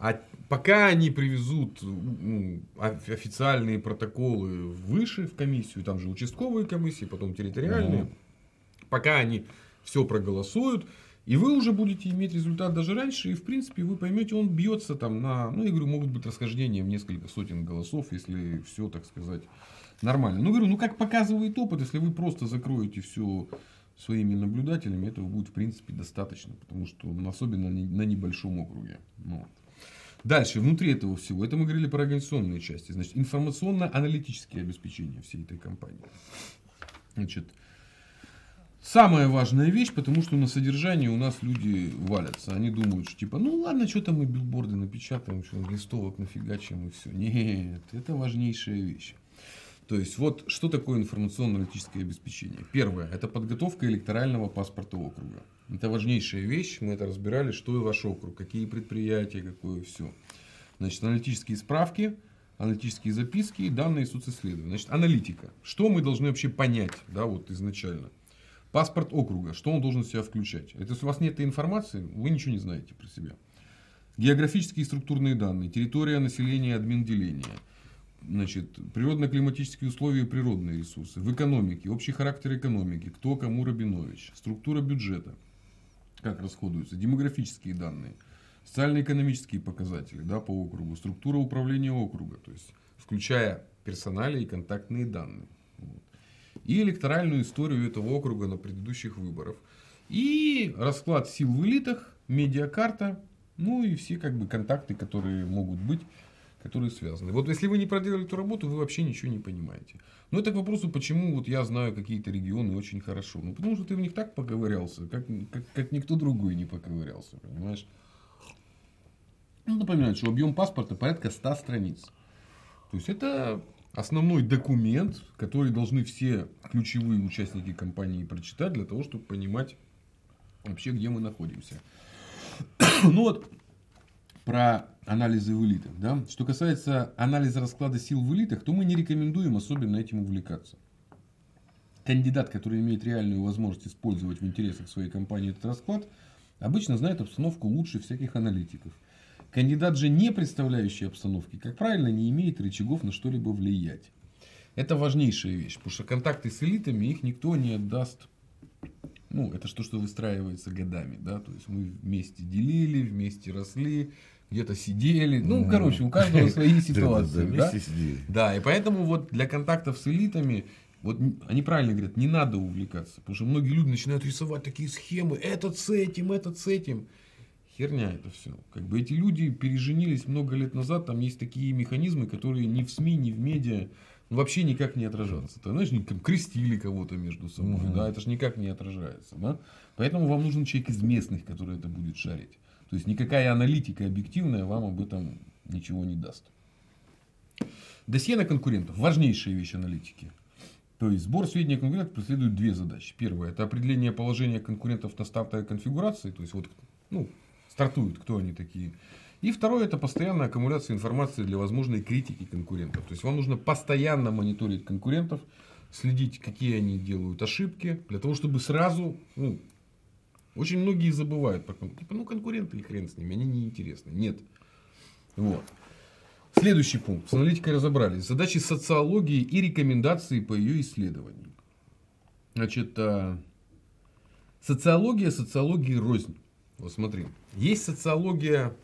А пока они привезут ну, оф- официальные протоколы выше в комиссию, там же участковые комиссии, потом территориальные, Мгм. пока они все проголосуют, и вы уже будете иметь результат даже раньше, и в принципе вы поймете, он бьется там на, ну я говорю, могут быть расхождения в несколько сотен голосов, если все, так сказать, нормально. Ну говорю, ну как показывает опыт, если вы просто закроете все своими наблюдателями, этого будет в принципе достаточно, потому что ну, особенно на на небольшом округе. Ну, вот. Дальше, внутри этого всего, это мы говорили про организационные части, значит, информационно-аналитические обеспечения всей этой компании. Значит, самая важная вещь, потому что на содержании у нас люди валятся. Они думают, что типа, ну ладно, что там мы билборды напечатаем, что листовок нафигачим и все. Нет, это важнейшая вещь. То есть, вот что такое информационно-аналитическое обеспечение? Первое, это подготовка электорального паспорта округа. Это важнейшая вещь, мы это разбирали, что и ваш округ, какие предприятия, какое все. Значит, аналитические справки, аналитические записки и данные социсследования. Значит, аналитика. Что мы должны вообще понять, да, вот изначально. Паспорт округа, что он должен в себя включать. Это если у вас нет этой информации, вы ничего не знаете про себя. Географические и структурные данные, территория населения, админделения. Значит, природно-климатические условия и природные ресурсы. В экономике, общий характер экономики, кто кому Рабинович, структура бюджета, как расходуются, демографические данные, социально-экономические показатели да, по округу, структура управления округа, то есть включая персонали и контактные данные. Вот. И электоральную историю этого округа на предыдущих выборах. И расклад сил в элитах, медиакарта, ну и все как бы контакты, которые могут быть которые связаны. Вот если вы не проделали эту работу, вы вообще ничего не понимаете. Но это к вопросу, почему вот я знаю какие-то регионы очень хорошо. Ну, потому что ты в них так поковырялся, как, как, как никто другой не поковырялся, понимаешь? Ну, напоминаю, что объем паспорта порядка 100 страниц. То есть, это основной документ, который должны все ключевые участники компании прочитать для того, чтобы понимать вообще, где мы находимся. ну вот, про анализы в элитах. Да? Что касается анализа расклада сил в элитах, то мы не рекомендуем особенно этим увлекаться. Кандидат, который имеет реальную возможность использовать в интересах своей компании этот расклад, обычно знает обстановку лучше всяких аналитиков. Кандидат же, не представляющий обстановки, как правильно, не имеет рычагов на что-либо влиять. Это важнейшая вещь, потому что контакты с элитами их никто не отдаст. Ну, это что, что выстраивается годами, да, то есть мы вместе делили, вместе росли, где-то сидели. Ну, короче, у каждого свои ситуации. Да, да, и поэтому вот для контактов с элитами вот они правильно говорят, не надо увлекаться. Потому что многие люди начинают рисовать такие схемы. Этот с этим, этот с этим. Херня это все. Как бы эти люди переженились много лет назад. Там есть такие механизмы, которые ни в СМИ, ни в медиа вообще никак не отражаются. Ты знаешь, они крестили кого-то между собой. Угу. Да, это же никак не отражается. Да? Поэтому вам нужен человек из местных, который это будет шарить. То есть никакая аналитика объективная вам об этом ничего не даст. Досье на конкурентов. Важнейшая вещь аналитики. То есть сбор сведений о конкурентах преследует две задачи. Первое это определение положения конкурентов на стартовой конфигурации. То есть вот ну, стартуют, кто они такие. И второе это постоянная аккумуляция информации для возможной критики конкурентов. То есть вам нужно постоянно мониторить конкурентов, следить, какие они делают ошибки, для того, чтобы сразу ну, очень многие забывают про Типа, ну конкуренты и хрен с ними, они неинтересны. Нет. Вот. Следующий пункт. С аналитикой разобрались. Задачи социологии и рекомендации по ее исследованию. Значит, а, социология, социологии рознь. Вот смотри. Есть социология,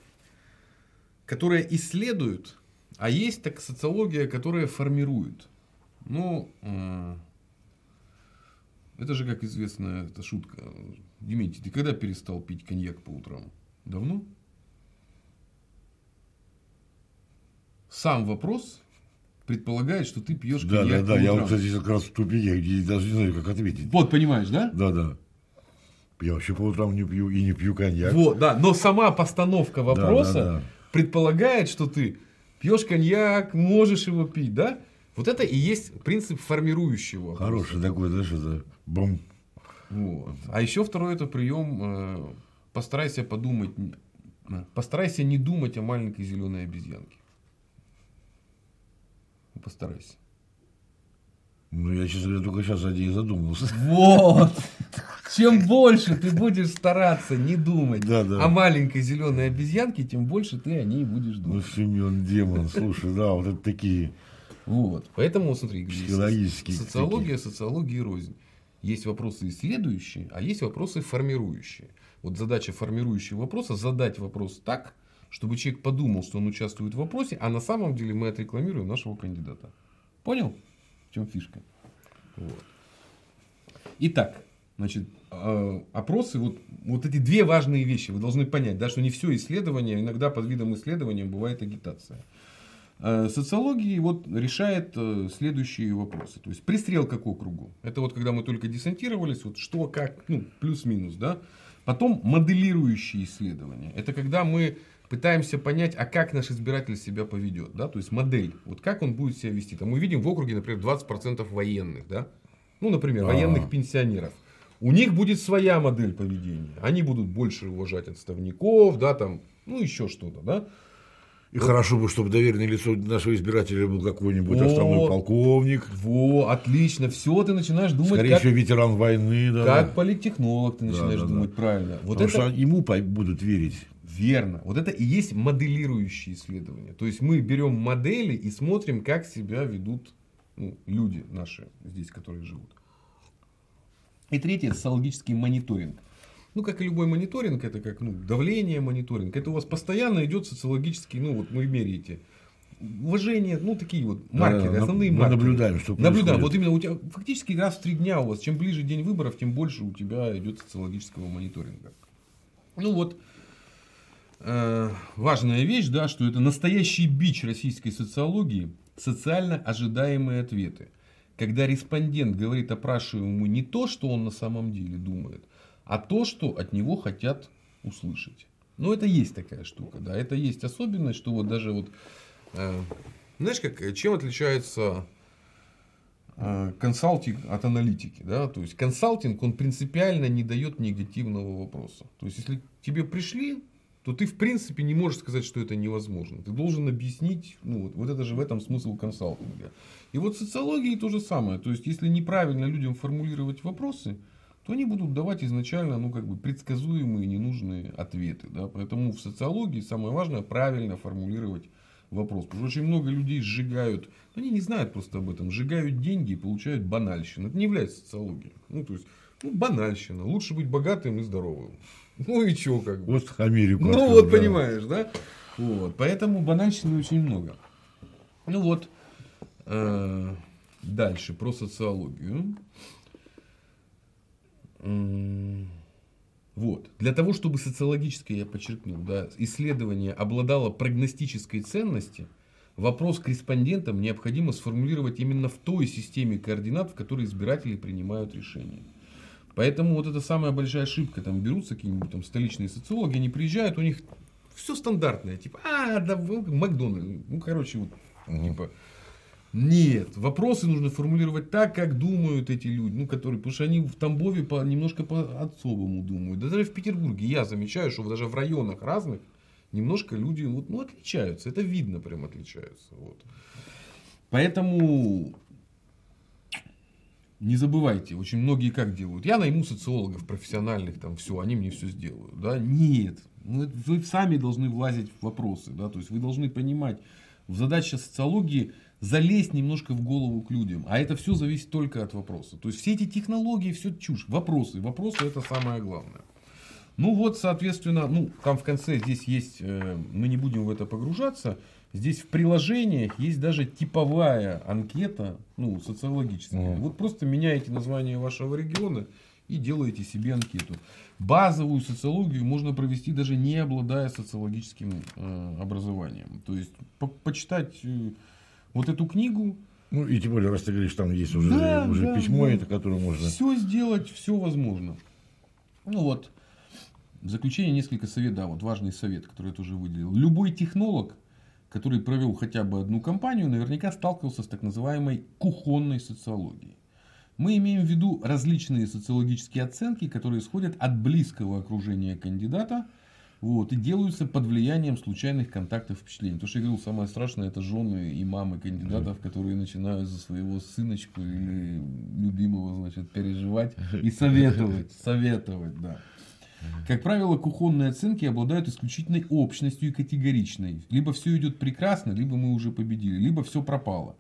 которая исследует, а есть так социология, которая формирует. Ну, а, это же, как известно, это шутка. Дементий, ты когда перестал пить коньяк по утрам? Давно? Сам вопрос предполагает, что ты пьешь да, коньяк Да, да, да. Я вот, кстати, как раз в тупике, я даже не знаю, как ответить. Вот, понимаешь, да? Да, да. Я вообще по утрам не пью и не пью коньяк. Вот, да. Но сама постановка вопроса да, да, да. Предполагает, что ты пьешь коньяк, можешь его пить, да? Вот это и есть принцип формирующего. Хороший такой, знаешь, это бом. Вот. А еще второй это прием. Э, постарайся подумать, постарайся не думать о маленькой зеленой обезьянке. Постарайся. Ну, я, честно говоря, только сейчас о ней задумался. Вот! Чем больше ты будешь стараться не думать да, да. о маленькой зеленой обезьянке, тем больше ты о ней будешь думать. Ну, Семен Демон, слушай, да, вот это такие вот. Поэтому, смотри, Психологические социология, такие. социология и рознь. Есть вопросы исследующие, а есть вопросы формирующие. Вот задача формирующего вопроса задать вопрос так, чтобы человек подумал, что он участвует в вопросе, а на самом деле мы отрекламируем нашего кандидата. Понял? В чем фишка? Вот. Итак, значит, опросы, вот, вот эти две важные вещи вы должны понять, да, что не все исследование, иногда под видом исследования бывает агитация. Э, социологии вот решает э, следующие вопросы. То есть пристрелка к округу. Это вот когда мы только десантировались, вот что, как, ну, плюс-минус, да. Потом моделирующие исследования. Это когда мы пытаемся понять, а как наш избиратель себя поведет, да, то есть модель, вот как он будет себя вести. Там мы видим в округе, например, 20% военных, да, ну, например, А-а-а. военных пенсионеров. У них будет своя модель поведения. Они будут больше уважать отставников, да, там, ну, еще что-то, да. И вот. хорошо бы, чтобы доверенное лицо нашего избирателя был какой-нибудь основной полковник. Во, отлично. Все, ты начинаешь думать. Скорее как, всего, ветеран войны. Да, как политтехнолог ты начинаешь да, да, думать да. правильно. Вот Потому это... что ему будут верить. Верно. Вот это и есть моделирующие исследования. То есть мы берем модели и смотрим, как себя ведут ну, люди наши здесь, которые живут. И третье, социологический мониторинг ну, как и любой мониторинг, это как ну, давление мониторинг, это у вас постоянно идет социологический, ну, вот вы меряете уважение, ну, такие вот маркеры, да, основные мы маркеры. наблюдаем, что происходит. Наблюдаем. Вот именно у тебя фактически раз в три дня у вас, чем ближе день выборов, тем больше у тебя идет социологического мониторинга. Ну вот, э, важная вещь, да, что это настоящий бич российской социологии, социально ожидаемые ответы. Когда респондент говорит опрашиваемому не то, что он на самом деле думает, а то, что от него хотят услышать. Ну, это есть такая штука, да. Это есть особенность, что вот даже вот... Э, знаешь, как, чем отличается э, консалтинг от аналитики, да? То есть, консалтинг, он принципиально не дает негативного вопроса. То есть, если тебе пришли, то ты, в принципе, не можешь сказать, что это невозможно. Ты должен объяснить, ну, вот, вот это же в этом смысл консалтинга. И вот в социологии то же самое. То есть, если неправильно людям формулировать вопросы, то они будут давать изначально ну, как бы предсказуемые ненужные ответы. Да? Поэтому в социологии самое важное правильно формулировать вопрос. Потому что очень много людей сжигают, они не знают просто об этом, сжигают деньги и получают банальщину. Это не является социологией. Ну, то есть, ну, банальщина. Лучше быть богатым и здоровым. Ну и чего как бы. Вот Америку. Ну открыл, вот да. понимаешь, да? Вот. Поэтому банальщины очень много. Ну вот. Э, дальше про социологию. Вот. Для того, чтобы социологическое, я подчеркнул, да, исследование обладало прогностической ценностью, вопрос к респондентам необходимо сформулировать именно в той системе координат, в которой избиратели принимают решения. Поэтому вот это самая большая ошибка. Там берутся какие-нибудь там столичные социологи, они приезжают, у них все стандартное. Типа, а, да, Макдональдс. Ну, короче, вот, типа, нет, вопросы нужно формулировать так, как думают эти люди, ну, которые, потому что они в Тамбове по, немножко по-особому думают. Да даже в Петербурге я замечаю, что даже в районах разных немножко люди вот, ну, отличаются. Это видно, прям отличаются. Вот. Поэтому не забывайте, очень многие как делают. Я найму социологов профессиональных, там все, они мне все сделают. Да? Нет, ну, вы сами должны влазить в вопросы. Да? То есть вы должны понимать, в задаче социологии залезть немножко в голову к людям. А это все зависит только от вопроса. То есть все эти технологии, все чушь. Вопросы. Вопросы это самое главное. Ну вот, соответственно, ну там в конце здесь есть, э, мы не будем в это погружаться, здесь в приложениях есть даже типовая анкета, ну социологическая. Mm. Вот просто меняете название вашего региона и делаете себе анкету. Базовую социологию можно провести даже не обладая социологическим э, образованием. То есть по почитать э, вот эту книгу. Ну и тем более, раз ты говоришь, там есть уже, да, уже да, письмо, да. это которое можно. Все сделать, все возможно. Ну вот, в заключение несколько советов, да, вот важный совет, который я тоже выделил. Любой технолог, который провел хотя бы одну кампанию, наверняка сталкивался с так называемой кухонной социологией. Мы имеем в виду различные социологические оценки, которые исходят от близкого окружения кандидата – вот, и делаются под влиянием случайных контактов впечатлений. То, что я говорил, самое страшное, это жены и мамы кандидатов, которые начинают за своего сыночку или любимого, значит, переживать и советовать, советовать, да. Как правило, кухонные оценки обладают исключительной общностью и категоричной. Либо все идет прекрасно, либо мы уже победили, либо все пропало.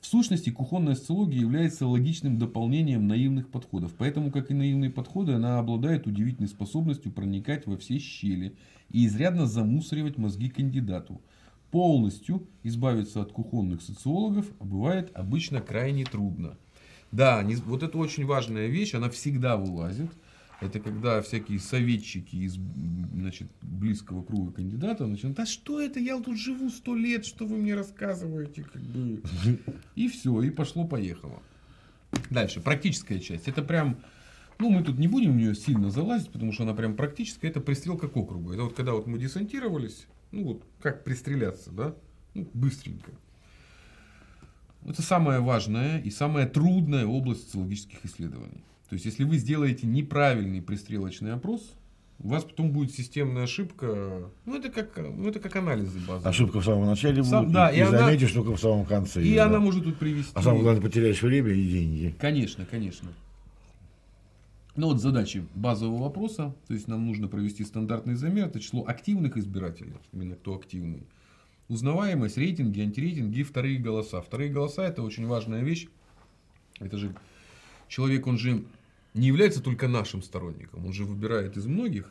В сущности, кухонная социология является логичным дополнением наивных подходов. Поэтому, как и наивные подходы, она обладает удивительной способностью проникать во все щели и изрядно замусоривать мозги кандидату. Полностью избавиться от кухонных социологов бывает обычно крайне трудно. Да, не, вот это очень важная вещь, она всегда вылазит. Это когда всякие советчики из значит, близкого круга кандидата начинают, а что это, я тут живу сто лет, что вы мне рассказываете, как бы. И все, и пошло-поехало. Дальше, практическая часть. Это прям, ну мы тут не будем в нее сильно залазить, потому что она прям практическая, это пристрелка к округу. Это вот когда вот мы десантировались, ну вот как пристреляться, да, ну, быстренько. Это самая важная и самая трудная область социологических исследований. То есть, если вы сделаете неправильный пристрелочный опрос, у вас потом будет системная ошибка. Ну, это как, ну, это как анализы базы. Ошибка в самом начале Сам, будет, да, и, и она, заметишь только в самом конце. И да. она может тут привести. А самое главное, потеряешь время и деньги. Конечно, конечно. Ну вот задачи базового вопроса, то есть нам нужно провести стандартный замер, это число активных избирателей, именно кто активный. Узнаваемость, рейтинги, антирейтинги и вторые голоса. Вторые голоса это очень важная вещь. Это же человек, он же не является только нашим сторонником, он же выбирает из многих.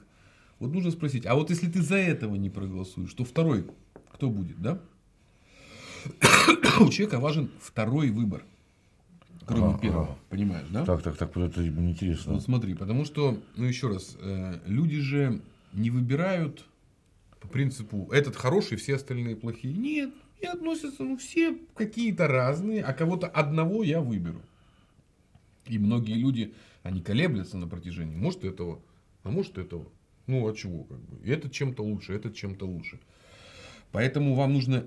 Вот нужно спросить, а вот если ты за этого не проголосуешь, то второй кто будет, да? У человека важен второй выбор. Кроме а, первого, а. понимаешь, да? Так, так, так, вот это интересно. Вот смотри, потому что, ну еще раз, э, люди же не выбирают по принципу, этот хороший, все остальные плохие. Нет, и относятся, ну, все какие-то разные, а кого-то одного я выберу. И многие люди, они колеблятся на протяжении, может этого, а может этого. Ну, а чего, как бы. И этот чем-то лучше, этот чем-то лучше. Поэтому вам нужно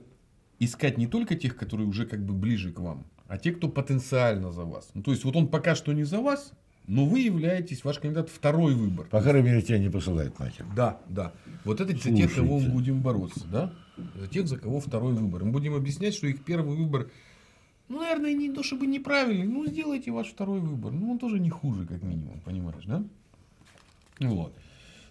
искать не только тех, которые уже как бы ближе к вам, а те, кто потенциально за вас. Ну, то есть, вот он пока что не за вас, но вы являетесь, ваш кандидат, второй выбор. По крайней мере, тебя не посылают нахер. Да, да. Вот это за тех, кого мы будем бороться, да? За тех, за кого второй выбор. Мы будем объяснять, что их первый выбор, ну, наверное, не то чтобы неправильный, ну, сделайте ваш второй выбор. Ну, он тоже не хуже, как минимум, понимаешь, да? Вот.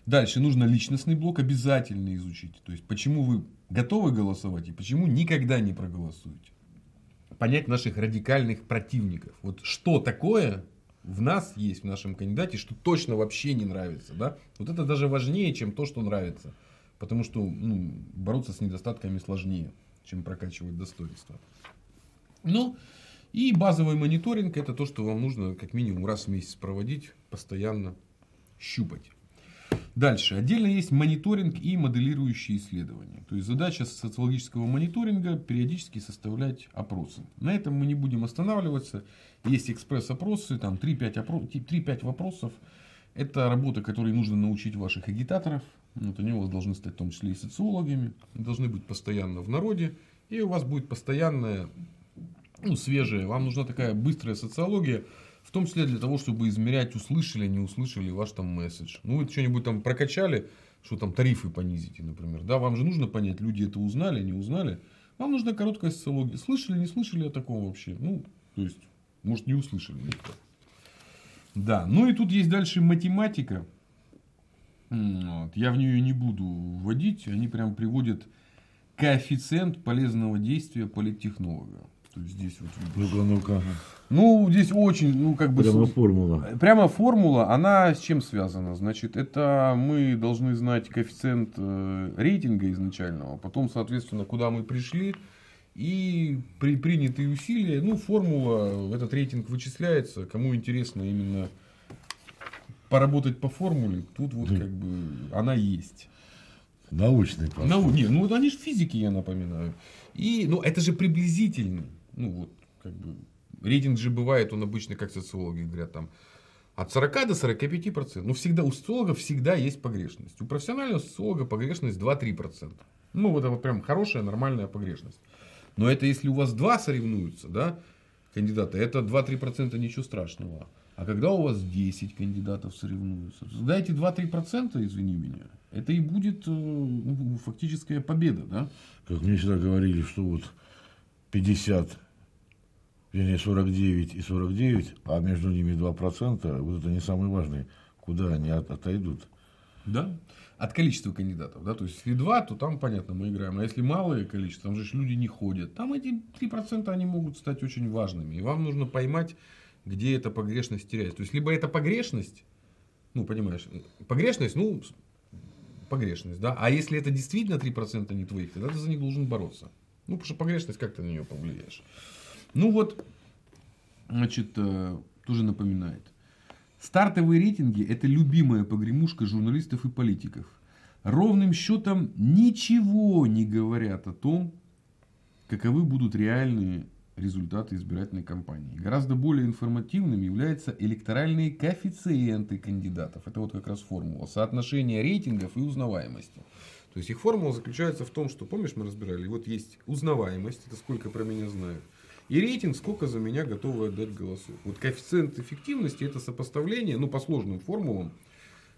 Дальше нужно личностный блок обязательно изучить. То есть, почему вы готовы голосовать и почему никогда не проголосуете. Понять наших радикальных противников. Вот что такое в нас есть, в нашем кандидате, что точно вообще не нравится. Да? Вот это даже важнее, чем то, что нравится. Потому что ну, бороться с недостатками сложнее, чем прокачивать достоинства. Ну, и базовый мониторинг это то, что вам нужно как минимум раз в месяц проводить, постоянно щупать. Дальше. Отдельно есть мониторинг и моделирующие исследования. То есть задача социологического мониторинга периодически составлять опросы. На этом мы не будем останавливаться. Есть экспресс-опросы, там 3-5, опро... 3 вопросов. Это работа, которой нужно научить ваших агитаторов. Вот они у вас должны стать в том числе и социологами. Должны быть постоянно в народе. И у вас будет постоянная, ну, свежая. Вам нужна такая быстрая социология в том числе для того, чтобы измерять, услышали, не услышали ваш там месседж. Ну, вы что-нибудь там прокачали, что там тарифы понизите, например. Да, вам же нужно понять, люди это узнали, не узнали. Вам нужна короткая социология. Слышали, не слышали о таком вообще? Ну, то есть, может, не услышали никто. Да, ну и тут есть дальше математика. Вот. Я в нее не буду вводить. Они прям приводят коэффициент полезного действия политтехнолога. То есть здесь вот Ну-ка, ну-ка. Ну, здесь очень, ну, как бы... Прямо формула. Прямо формула, она с чем связана? Значит, это мы должны знать коэффициент э, рейтинга изначального, потом, соответственно, куда мы пришли, и при принятые усилия, ну, формула, этот рейтинг вычисляется, кому интересно именно поработать по формуле, тут вот как бы она есть. Научный подход. Нау... Не, ну они же физики, я напоминаю. И, ну, это же приблизительно. Ну, вот, как бы, Рейтинг же бывает, он обычно, как социологи говорят, там, от 40 до 45 процентов. Ну, всегда, у социолога всегда есть погрешность. У профессионального социолога погрешность 2-3 процента. Ну, вот это вот прям хорошая, нормальная погрешность. Но это если у вас два соревнуются, да, кандидата, это 2-3 процента ничего страшного. А когда у вас 10 кандидатов соревнуются, дайте 2-3 процента, извини меня, это и будет э, ну, фактическая победа, да? Как мне всегда говорили, что вот 50 вернее 49 и 49, а между ними 2%, вот это не самый важный, куда они от, отойдут. Да, от количества кандидатов. Да? То есть, если 2, то там, понятно, мы играем. А если малое количество, там же люди не ходят. Там эти 3% они могут стать очень важными. И вам нужно поймать, где эта погрешность теряется. То есть, либо это погрешность, ну, понимаешь, погрешность, ну, погрешность, да. А если это действительно 3% не твоих, тогда ты за них должен бороться. Ну, потому что погрешность, как ты на нее повлияешь? Ну вот, значит, э, тоже напоминает. Стартовые рейтинги – это любимая погремушка журналистов и политиков. Ровным счетом ничего не говорят о том, каковы будут реальные результаты избирательной кампании. Гораздо более информативным являются электоральные коэффициенты кандидатов. Это вот как раз формула. Соотношение рейтингов и узнаваемости. То есть их формула заключается в том, что, помнишь, мы разбирали, вот есть узнаваемость, это сколько про меня знают. И рейтинг, сколько за меня готовы отдать голосов. Вот коэффициент эффективности это сопоставление, ну по сложным формулам,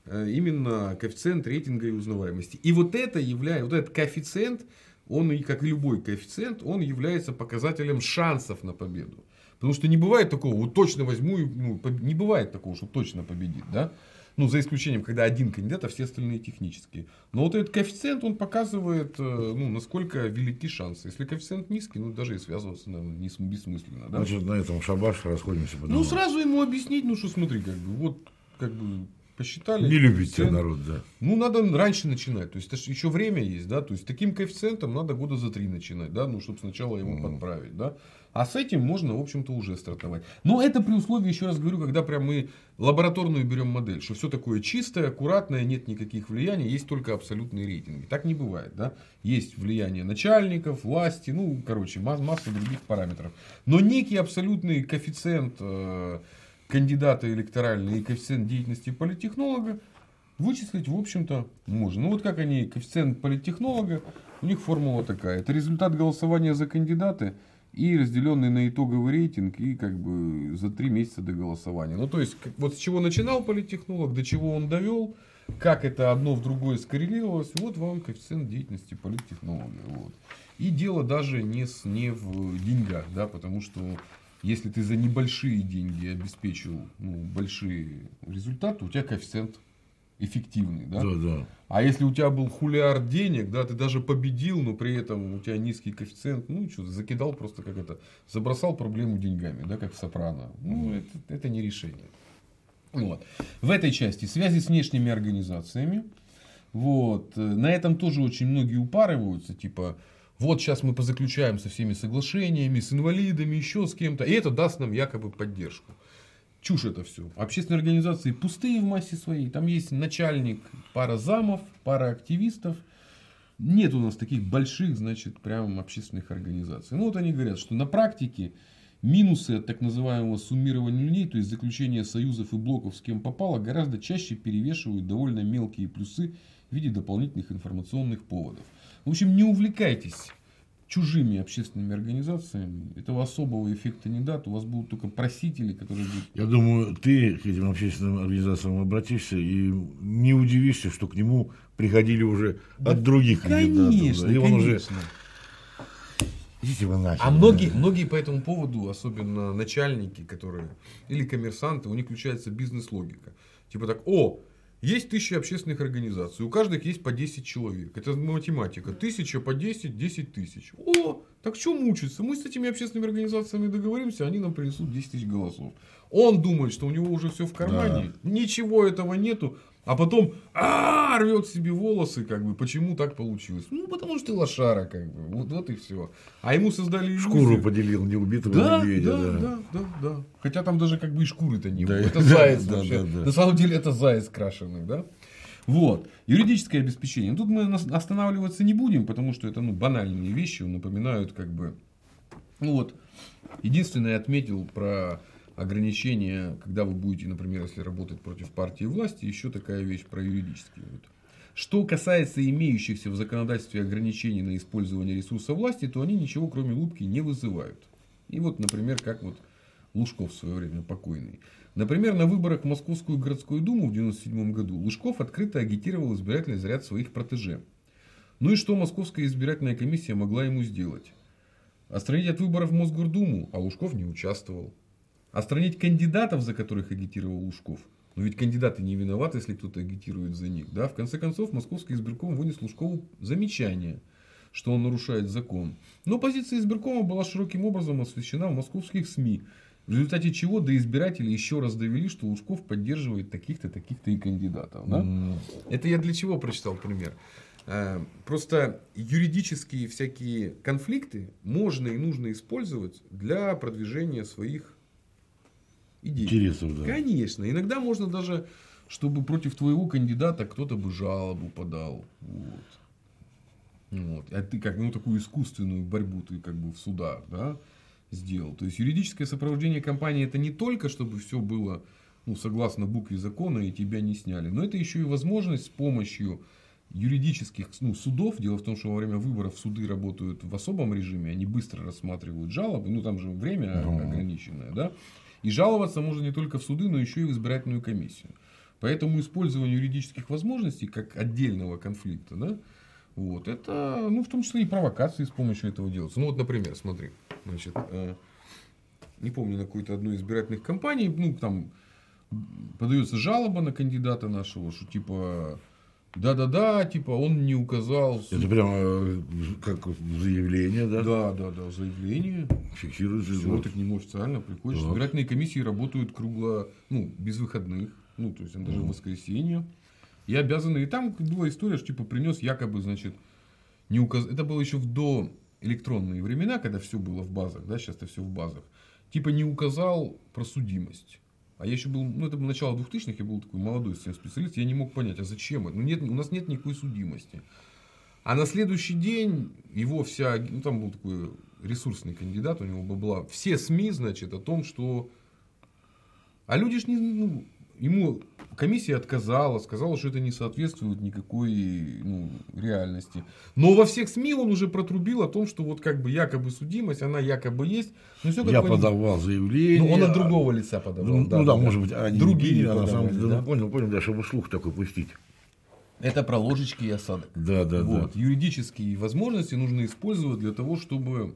э, именно коэффициент рейтинга и узнаваемости. И вот это является, вот этот коэффициент, он, и как и любой коэффициент, он является показателем шансов на победу. Потому что не бывает такого, вот точно возьму, ну, не бывает такого, что точно победит, да. Ну, за исключением, когда один кандидат, а все остальные технические. Но вот этот коэффициент, он показывает, э, ну, насколько велики шансы. Если коэффициент низкий, ну, даже и связываться, наверное, не бессмысленно. Да? Значит, на этом шабаш расходимся. Ну, сразу ему объяснить, ну, что смотри, как бы, вот, как бы, посчитали. Не любит тебя коэффициент. народ, да. Ну, надо раньше начинать. То есть, это еще время есть, да. То есть, таким коэффициентом надо года за три начинать, да, ну, чтобы сначала его подправить, да. А с этим можно, в общем-то, уже стартовать. Но это при условии, еще раз говорю, когда прям мы лабораторную берем модель, что все такое чистое, аккуратное, нет никаких влияний, есть только абсолютные рейтинги. Так не бывает, да. Есть влияние начальников, власти, ну, короче, масса, масса других параметров. Но некий абсолютный коэффициент э, кандидата электоральный и коэффициент деятельности политтехнолога вычислить, в общем-то, можно. Ну, вот как они, коэффициент политтехнолога, у них формула такая. Это результат голосования за кандидаты и разделенный на итоговый рейтинг и как бы за три месяца до голосования. Ну, то есть, вот с чего начинал политтехнолог, до чего он довел, как это одно в другое скоррелировалось, вот вам коэффициент деятельности политтехнолога. Вот. И дело даже не, с, не в деньгах, да, потому что если ты за небольшие деньги обеспечил ну, большие результаты, у тебя коэффициент эффективный, да? Да, да. А если у тебя был хулиард денег, да, ты даже победил, но при этом у тебя низкий коэффициент, ну что, закидал просто как это, забросал проблему деньгами, да, как в Сопрано. Ну, это, это не решение. Вот. В этой части связи с внешними организациями. Вот. На этом тоже очень многие упарываются, типа, вот сейчас мы позаключаем со всеми соглашениями, с инвалидами, еще с кем-то, и это даст нам якобы поддержку. Чушь это все. Общественные организации пустые в массе своей. Там есть начальник, пара замов, пара активистов. Нет у нас таких больших, значит, прям общественных организаций. Ну вот они говорят, что на практике минусы от так называемого суммирования людей, то есть заключения союзов и блоков с кем попало, гораздо чаще перевешивают довольно мелкие плюсы в виде дополнительных информационных поводов. В общем, не увлекайтесь чужими общественными организациями. Этого особого эффекта не даст. У вас будут только просители, которые будут Я думаю, ты к этим общественным организациям обратишься и не удивишься, что к нему приходили уже от других кандидатов. Конечно, да. И он уже, конечно. идите вы нахер. А многие, многие по этому поводу, особенно начальники, которые, или коммерсанты, у них включается бизнес-логика. Типа так, о, есть тысяча общественных организаций, у каждых есть по 10 человек. Это математика. Тысяча по 10, 10 тысяч. О, так что мучиться? Мы с этими общественными организациями договоримся, они нам принесут 10 тысяч голосов. Он думает, что у него уже все в кармане, ничего этого нету, а потом а, рвет себе волосы, как бы, почему так получилось? Ну, потому что ты лошара, как бы, вот, вот и все. А ему создали иллюзию. Шкуру поделил неубитого Да, медведя. да, да. да, да, да. Хотя там даже как бы и шкуры-то не Да, было. Это да, заяц да, вообще. да, да. На самом деле это заяц крашеный, да? Вот. Юридическое обеспечение. Тут мы останавливаться не будем, потому что это ну, банальные вещи, напоминают как бы... Ну вот, единственное я отметил про ограничения, когда вы будете, например, если работать против партии власти, еще такая вещь про юридические. Вот. Что касается имеющихся в законодательстве ограничений на использование ресурса власти, то они ничего кроме лупки не вызывают. И вот, например, как вот Лужков в свое время покойный. Например, на выборах в Московскую городскую думу в 1997 году Лужков открыто агитировал избирательный заряд своих протеже. Ну и что Московская избирательная комиссия могла ему сделать? Отстранить от выборов в Мосгордуму, а Лужков не участвовал. Отстранить кандидатов, за которых агитировал Лужков. Но ведь кандидаты не виноваты, если кто-то агитирует за них. Да? В конце концов, Московский избирком вынес Лужкову замечание, что он нарушает закон. Но позиция избиркома была широким образом освещена в московских СМИ, в результате чего до избирателей еще раз довели, что Лужков поддерживает таких-то, таких-то и кандидатов. Да? М, Это я для чего прочитал пример? Э, Просто юридические всякие конфликты можно и нужно использовать для продвижения своих идей. Интересов, да. Конечно. Иногда можно даже, чтобы против твоего кандидата кто-то бы жалобу подал. Вот. Вот. А ты как, ну, такую искусственную борьбу ты как бы в судах, да, сделал. То есть юридическое сопровождение компании это не только, чтобы все было ну, согласно букве закона и тебя не сняли, но это еще и возможность с помощью юридических ну, судов. Дело в том, что во время выборов суды работают в особом режиме, они быстро рассматривают жалобы, ну там же время ограниченное, да. И жаловаться можно не только в суды, но еще и в избирательную комиссию. Поэтому использование юридических возможностей как отдельного конфликта, да, вот, это, ну, в том числе и провокации с помощью этого делаются. Ну, вот, например, смотри, значит, э, не помню, на какой-то одной из избирательных кампаний, ну, там подается жалоба на кандидата нашего, что типа, да-да-да, типа, он не указал... Это прямо э, как заявление, да? Да, да, да, заявление. Фиксируется. Все, ты к нему официально приходишь. Так. Избирательные комиссии работают кругло, ну, без выходных. ну, то есть он даже в воскресенье, и обязаны, и там была история, что типа принес якобы, значит, не указ... это было еще в до электронные времена, когда все было в базах, да, сейчас это все в базах, типа не указал про судимость. А я еще был, ну это было начало 2000-х, я был такой молодой специалист, я не мог понять, а зачем это? Ну нет, у нас нет никакой судимости. А на следующий день его вся, ну там был такой ресурсный кандидат, у него была все СМИ, значит, о том, что... А люди ж не, ну, ему комиссия отказала, сказала, что это не соответствует никакой ну, реальности. Но во всех СМИ он уже протрубил о том, что вот как бы якобы судимость, она якобы есть. Но все Я подавал заявление. Ну, он от другого лица подавал. Ну да, ну, да, да, может быть, они другие. А на самом деле, да? понял, понял, да, чтобы слух такой пустить. Это про ложечки и осадок. Да, да, вот. да. Юридические возможности нужно использовать для того, чтобы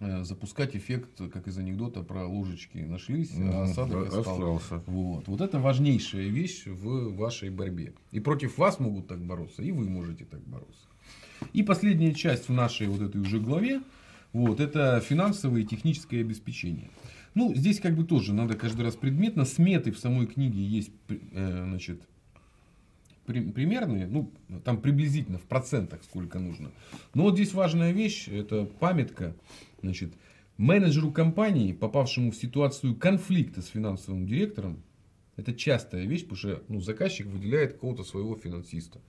запускать эффект, как из анекдота про ложечки нашлись, а осадок остался. остался. Вот. вот это важнейшая вещь в вашей борьбе. И против вас могут так бороться, и вы можете так бороться. И последняя часть в нашей вот этой уже главе, вот, это финансовое и техническое обеспечение. Ну, здесь как бы тоже надо каждый раз предметно. Сметы в самой книге есть, э, значит, примерные, ну, там приблизительно в процентах сколько нужно. Но вот здесь важная вещь, это памятка. Значит, менеджеру компании, попавшему в ситуацию конфликта с финансовым директором, это частая вещь, потому что ну, заказчик выделяет какого-то своего финансиста.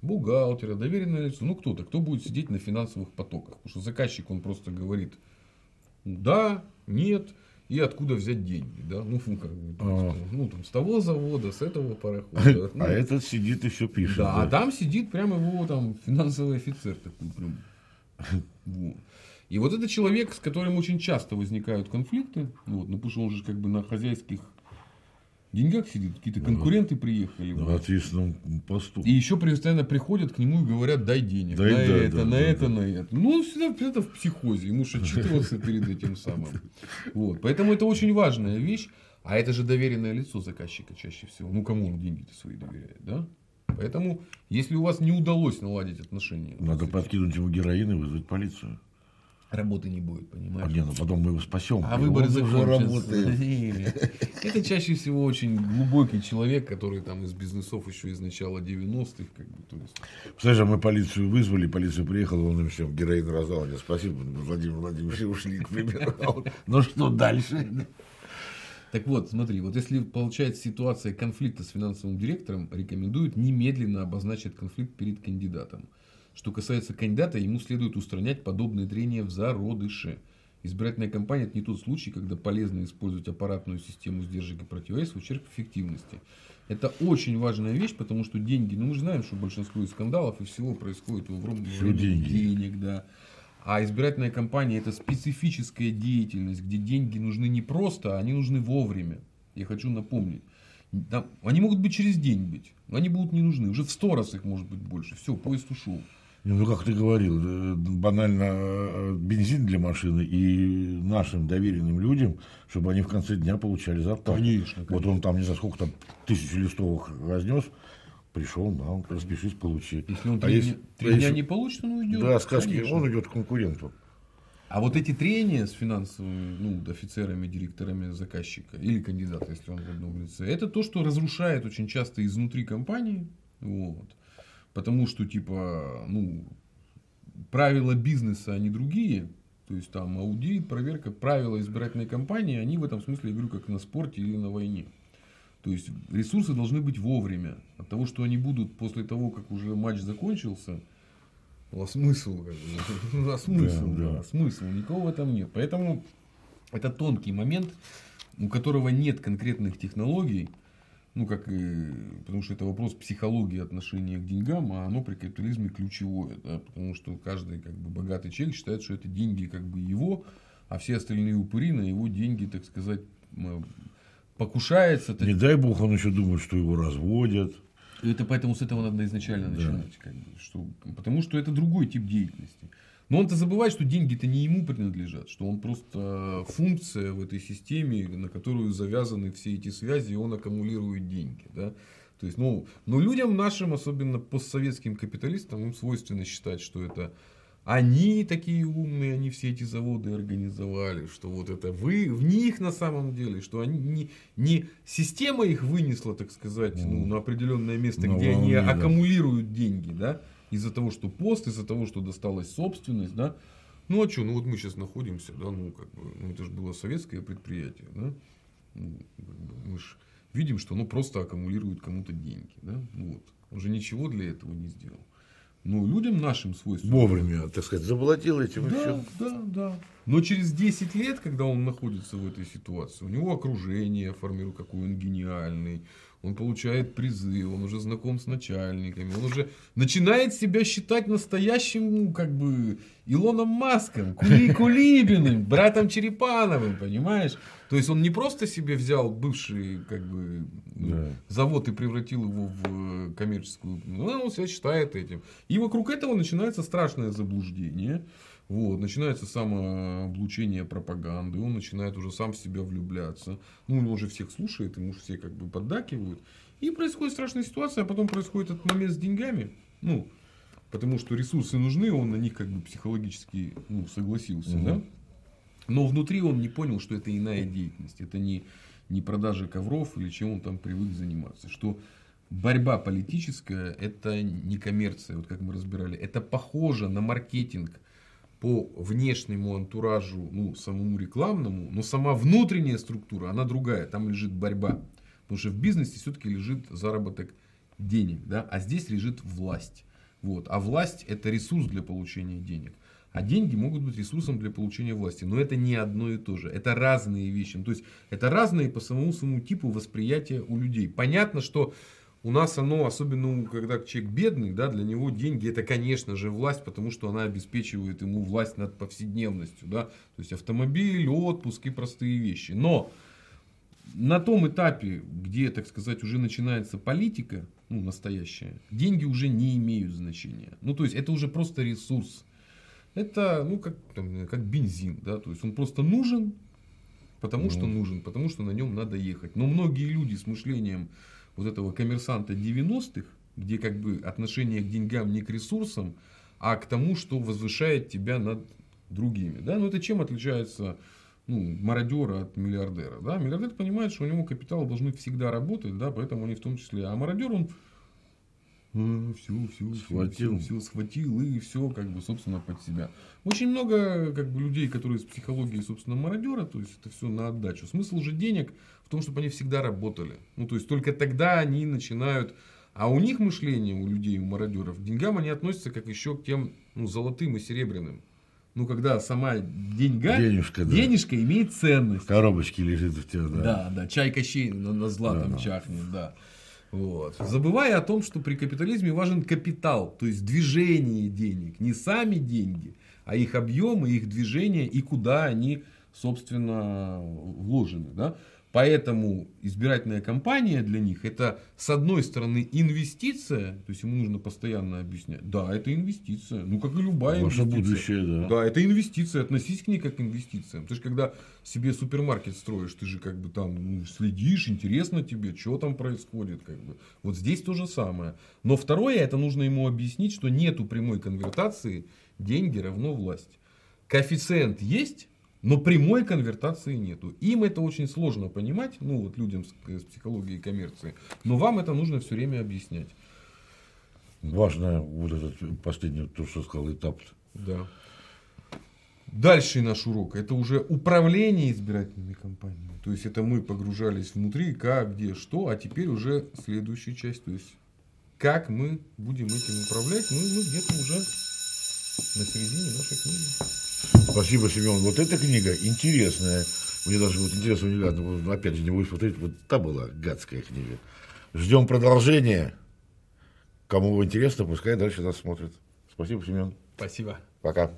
Бухгалтера, доверенное лицо, ну кто-то, кто будет сидеть на финансовых потоках. Потому что заказчик, он просто говорит, да, нет, и откуда взять деньги, да, ну, как, а. ну там, с того завода, с этого парохода. Ну, а этот сидит все пишет. Да, да, а там сидит прямо его там финансовый офицер такой прям. Вот. И вот это человек, с которым очень часто возникают конфликты, вот, ну, потому что он же как бы на хозяйских деньгах сидит, какие-то конкуренты приехали. На ответственном посту. И еще постоянно приходят к нему и говорят, дай денег, дай, на да, это, да, на да, это, да. на это. Ну, он всегда это в психозе, ему же отчитываться перед этим самым. Вот. Поэтому это очень важная вещь. А это же доверенное лицо заказчика чаще всего. Ну, кому он деньги-то свои доверяет, да? Поэтому, если у вас не удалось наладить отношения... Надо подкинуть ему героин и вызвать полицию работы не будет, понимаешь? А нет, ну потом мы его спасем. А выборы закончатся. Это чаще всего очень глубокий человек, который там из бизнесов еще из начала 90-х. Как бы, то есть... Представляешь, а мы полицию вызвали, полиция приехала, он им всем героин раздал. Мне спасибо, Владимир Владимирович, ушли, к примеру. Ну что дальше? Так вот, смотри, вот если получается ситуация конфликта с финансовым директором, рекомендуют немедленно обозначить конфликт перед кандидатом. Что касается кандидата, ему следует устранять подобные трения в зародыше. Избирательная кампания – это не тот случай, когда полезно использовать аппаратную систему сдержек и противовес в ущерб эффективности. Это очень важная вещь, потому что деньги, ну мы же знаем, что большинство из скандалов и всего происходит в огромном деньги. денег. Да. А избирательная кампания – это специфическая деятельность, где деньги нужны не просто, а они нужны вовремя. Я хочу напомнить. Там, они могут быть через день быть, но они будут не нужны. Уже в сто раз их может быть больше. Все, поезд ушел. Ну, как ты говорил, э, банально э, бензин для машины и нашим доверенным людям, чтобы они в конце дня получали зарплату. Конечно, конечно. Вот он там, не знаю, сколько там, тысячу листовок разнес, пришел, да, распишись, получи. Если он а три, если, дня, три дня не получит, он уйдет. Да, сказки, он идет к конкуренту. А вот эти трения с финансовыми ну, офицерами, директорами заказчика или кандидата, если он в одном лице, это то, что разрушает очень часто изнутри компании. Вот. Потому что, типа, ну, правила бизнеса, они другие. То есть, там, аудит, проверка, правила избирательной кампании, они в этом смысле, я говорю, как на спорте или на войне. То есть, ресурсы должны быть вовремя. От того, что они будут после того, как уже матч закончился, а смысл? Как бы? А смысл? Да, да. Да, смысл? Никого в этом нет. Поэтому это тонкий момент, у которого нет конкретных технологий, ну, как и, потому что это вопрос психологии отношения к деньгам, а оно при капитализме ключевое, да, потому что каждый как бы богатый человек считает, что это деньги как бы его, а все остальные упыри на его деньги, так сказать, покушается. Не дай бог он еще думает, что его разводят. Это поэтому с этого надо изначально да. начинать, как бы, что, потому что это другой тип деятельности. Но он-то забывает, что деньги-то не ему принадлежат, что он просто функция в этой системе, на которую завязаны все эти связи, и он аккумулирует деньги. Да? То есть, ну, но людям нашим, особенно постсоветским капиталистам, им свойственно считать, что это они такие умные, они все эти заводы организовали, что вот это вы в них на самом деле, что они не, не система их вынесла, так сказать, ну, ну на определенное место, ну, где они да. аккумулируют деньги, да, из-за того, что пост, из-за того, что досталась собственность, да. Ну а что, ну вот мы сейчас находимся, да, ну как бы, ну это же было советское предприятие, да. Ну, как бы, мы же видим, что оно просто аккумулирует кому-то деньги, да, ну, вот. Он же ничего для этого не сделал. Ну, людям нашим свойственно. Вовремя, так сказать, заплатил этим да, и все. Да, да. Но через 10 лет, когда он находится в этой ситуации, у него окружение формирует, какой он гениальный, он получает призы, он уже знаком с начальниками, он уже начинает себя считать настоящим, ну, как бы, Илоном Маском, Кули Кулибиным, братом Черепановым, понимаешь? То есть он не просто себе взял бывший, как бы, да. завод и превратил его в коммерческую, ну, он себя считает этим. И вокруг этого начинается страшное заблуждение. Вот, начинается самооблучение пропаганды, он начинает уже сам в себя влюбляться. Ну, он уже всех слушает, ему уже все как бы поддакивают. И происходит страшная ситуация, а потом происходит этот момент с деньгами. Ну, потому что ресурсы нужны, он на них как бы психологически ну, согласился, угу. да? Но внутри он не понял, что это иная деятельность. Это не, не продажа ковров или чем он там привык заниматься. Что борьба политическая это не коммерция, вот как мы разбирали. Это похоже на маркетинг по внешнему антуражу, ну, самому рекламному, но сама внутренняя структура, она другая, там лежит борьба. Потому что в бизнесе все-таки лежит заработок денег, да, а здесь лежит власть. Вот. А власть это ресурс для получения денег. А деньги могут быть ресурсом для получения власти. Но это не одно и то же. Это разные вещи. То есть это разные по самому своему типу восприятия у людей. Понятно, что у нас оно, особенно когда человек бедный, да, для него деньги это, конечно же, власть, потому что она обеспечивает ему власть над повседневностью. Да? То есть автомобиль, отпуск и простые вещи. Но на том этапе, где, так сказать, уже начинается политика, ну, настоящая, деньги уже не имеют значения. Ну, то есть, это уже просто ресурс. Это, ну, как, там, как бензин, да, то есть, он просто нужен, потому что нужен, потому что на нем надо ехать. Но многие люди с мышлением вот этого коммерсанта 90-х, где как бы отношение к деньгам не к ресурсам, а к тому, что возвышает тебя над другими. Да? Но это чем отличается ну, мародера от миллиардера? Да? Миллиардер понимает, что у него капитал должны всегда работать, да, поэтому они в том числе. А мародер, он все, все, схватил. все, все схватил и все, как бы, собственно, под себя. Очень много, как бы, людей, которые с психологией, собственно, мародера, то есть это все на отдачу. Смысл же денег в том, чтобы они всегда работали. Ну, то есть только тогда они начинают а у них мышление, у людей, у мародеров, к деньгам они относятся как еще к тем ну, золотым и серебряным. Ну, когда сама деньга, денежка, да. денежка имеет ценность. Коробочки лежит в тебя, да. Да, да, чай Кощей на, на златом да, чахнет, да. Вот. Забывая о том, что при капитализме важен капитал, то есть движение денег. Не сами деньги, а их объемы, их движение и куда они, собственно, вложены. Да? Поэтому избирательная кампания для них это с одной стороны инвестиция, то есть ему нужно постоянно объяснять, да, это инвестиция, ну как и любая Ваше инвестиция. будущее, да. Да, это инвестиция, относись к ней как к инвестициям. Ты же когда себе супермаркет строишь, ты же как бы там ну, следишь, интересно тебе, что там происходит, как бы. Вот здесь то же самое. Но второе, это нужно ему объяснить, что нету прямой конвертации, деньги равно власть. Коэффициент есть, но прямой конвертации нету. Им это очень сложно понимать, ну вот людям с, с психологией коммерции, но вам это нужно все время объяснять. Важно вот этот последний, то, что сказал, этап. Да. Дальше наш урок это уже управление избирательными кампаниями. То есть это мы погружались внутри, как, где, что, а теперь уже следующая часть. То есть как мы будем этим управлять, мы, мы где-то уже на середине нашей книги. Спасибо, Семен. Вот эта книга интересная. Мне даже вот интересно, не гадно, ну, опять же, не будешь смотреть, вот та была гадская книга. Ждем продолжения. Кому интересно, пускай дальше нас смотрит. Спасибо, Семен. Спасибо. Пока.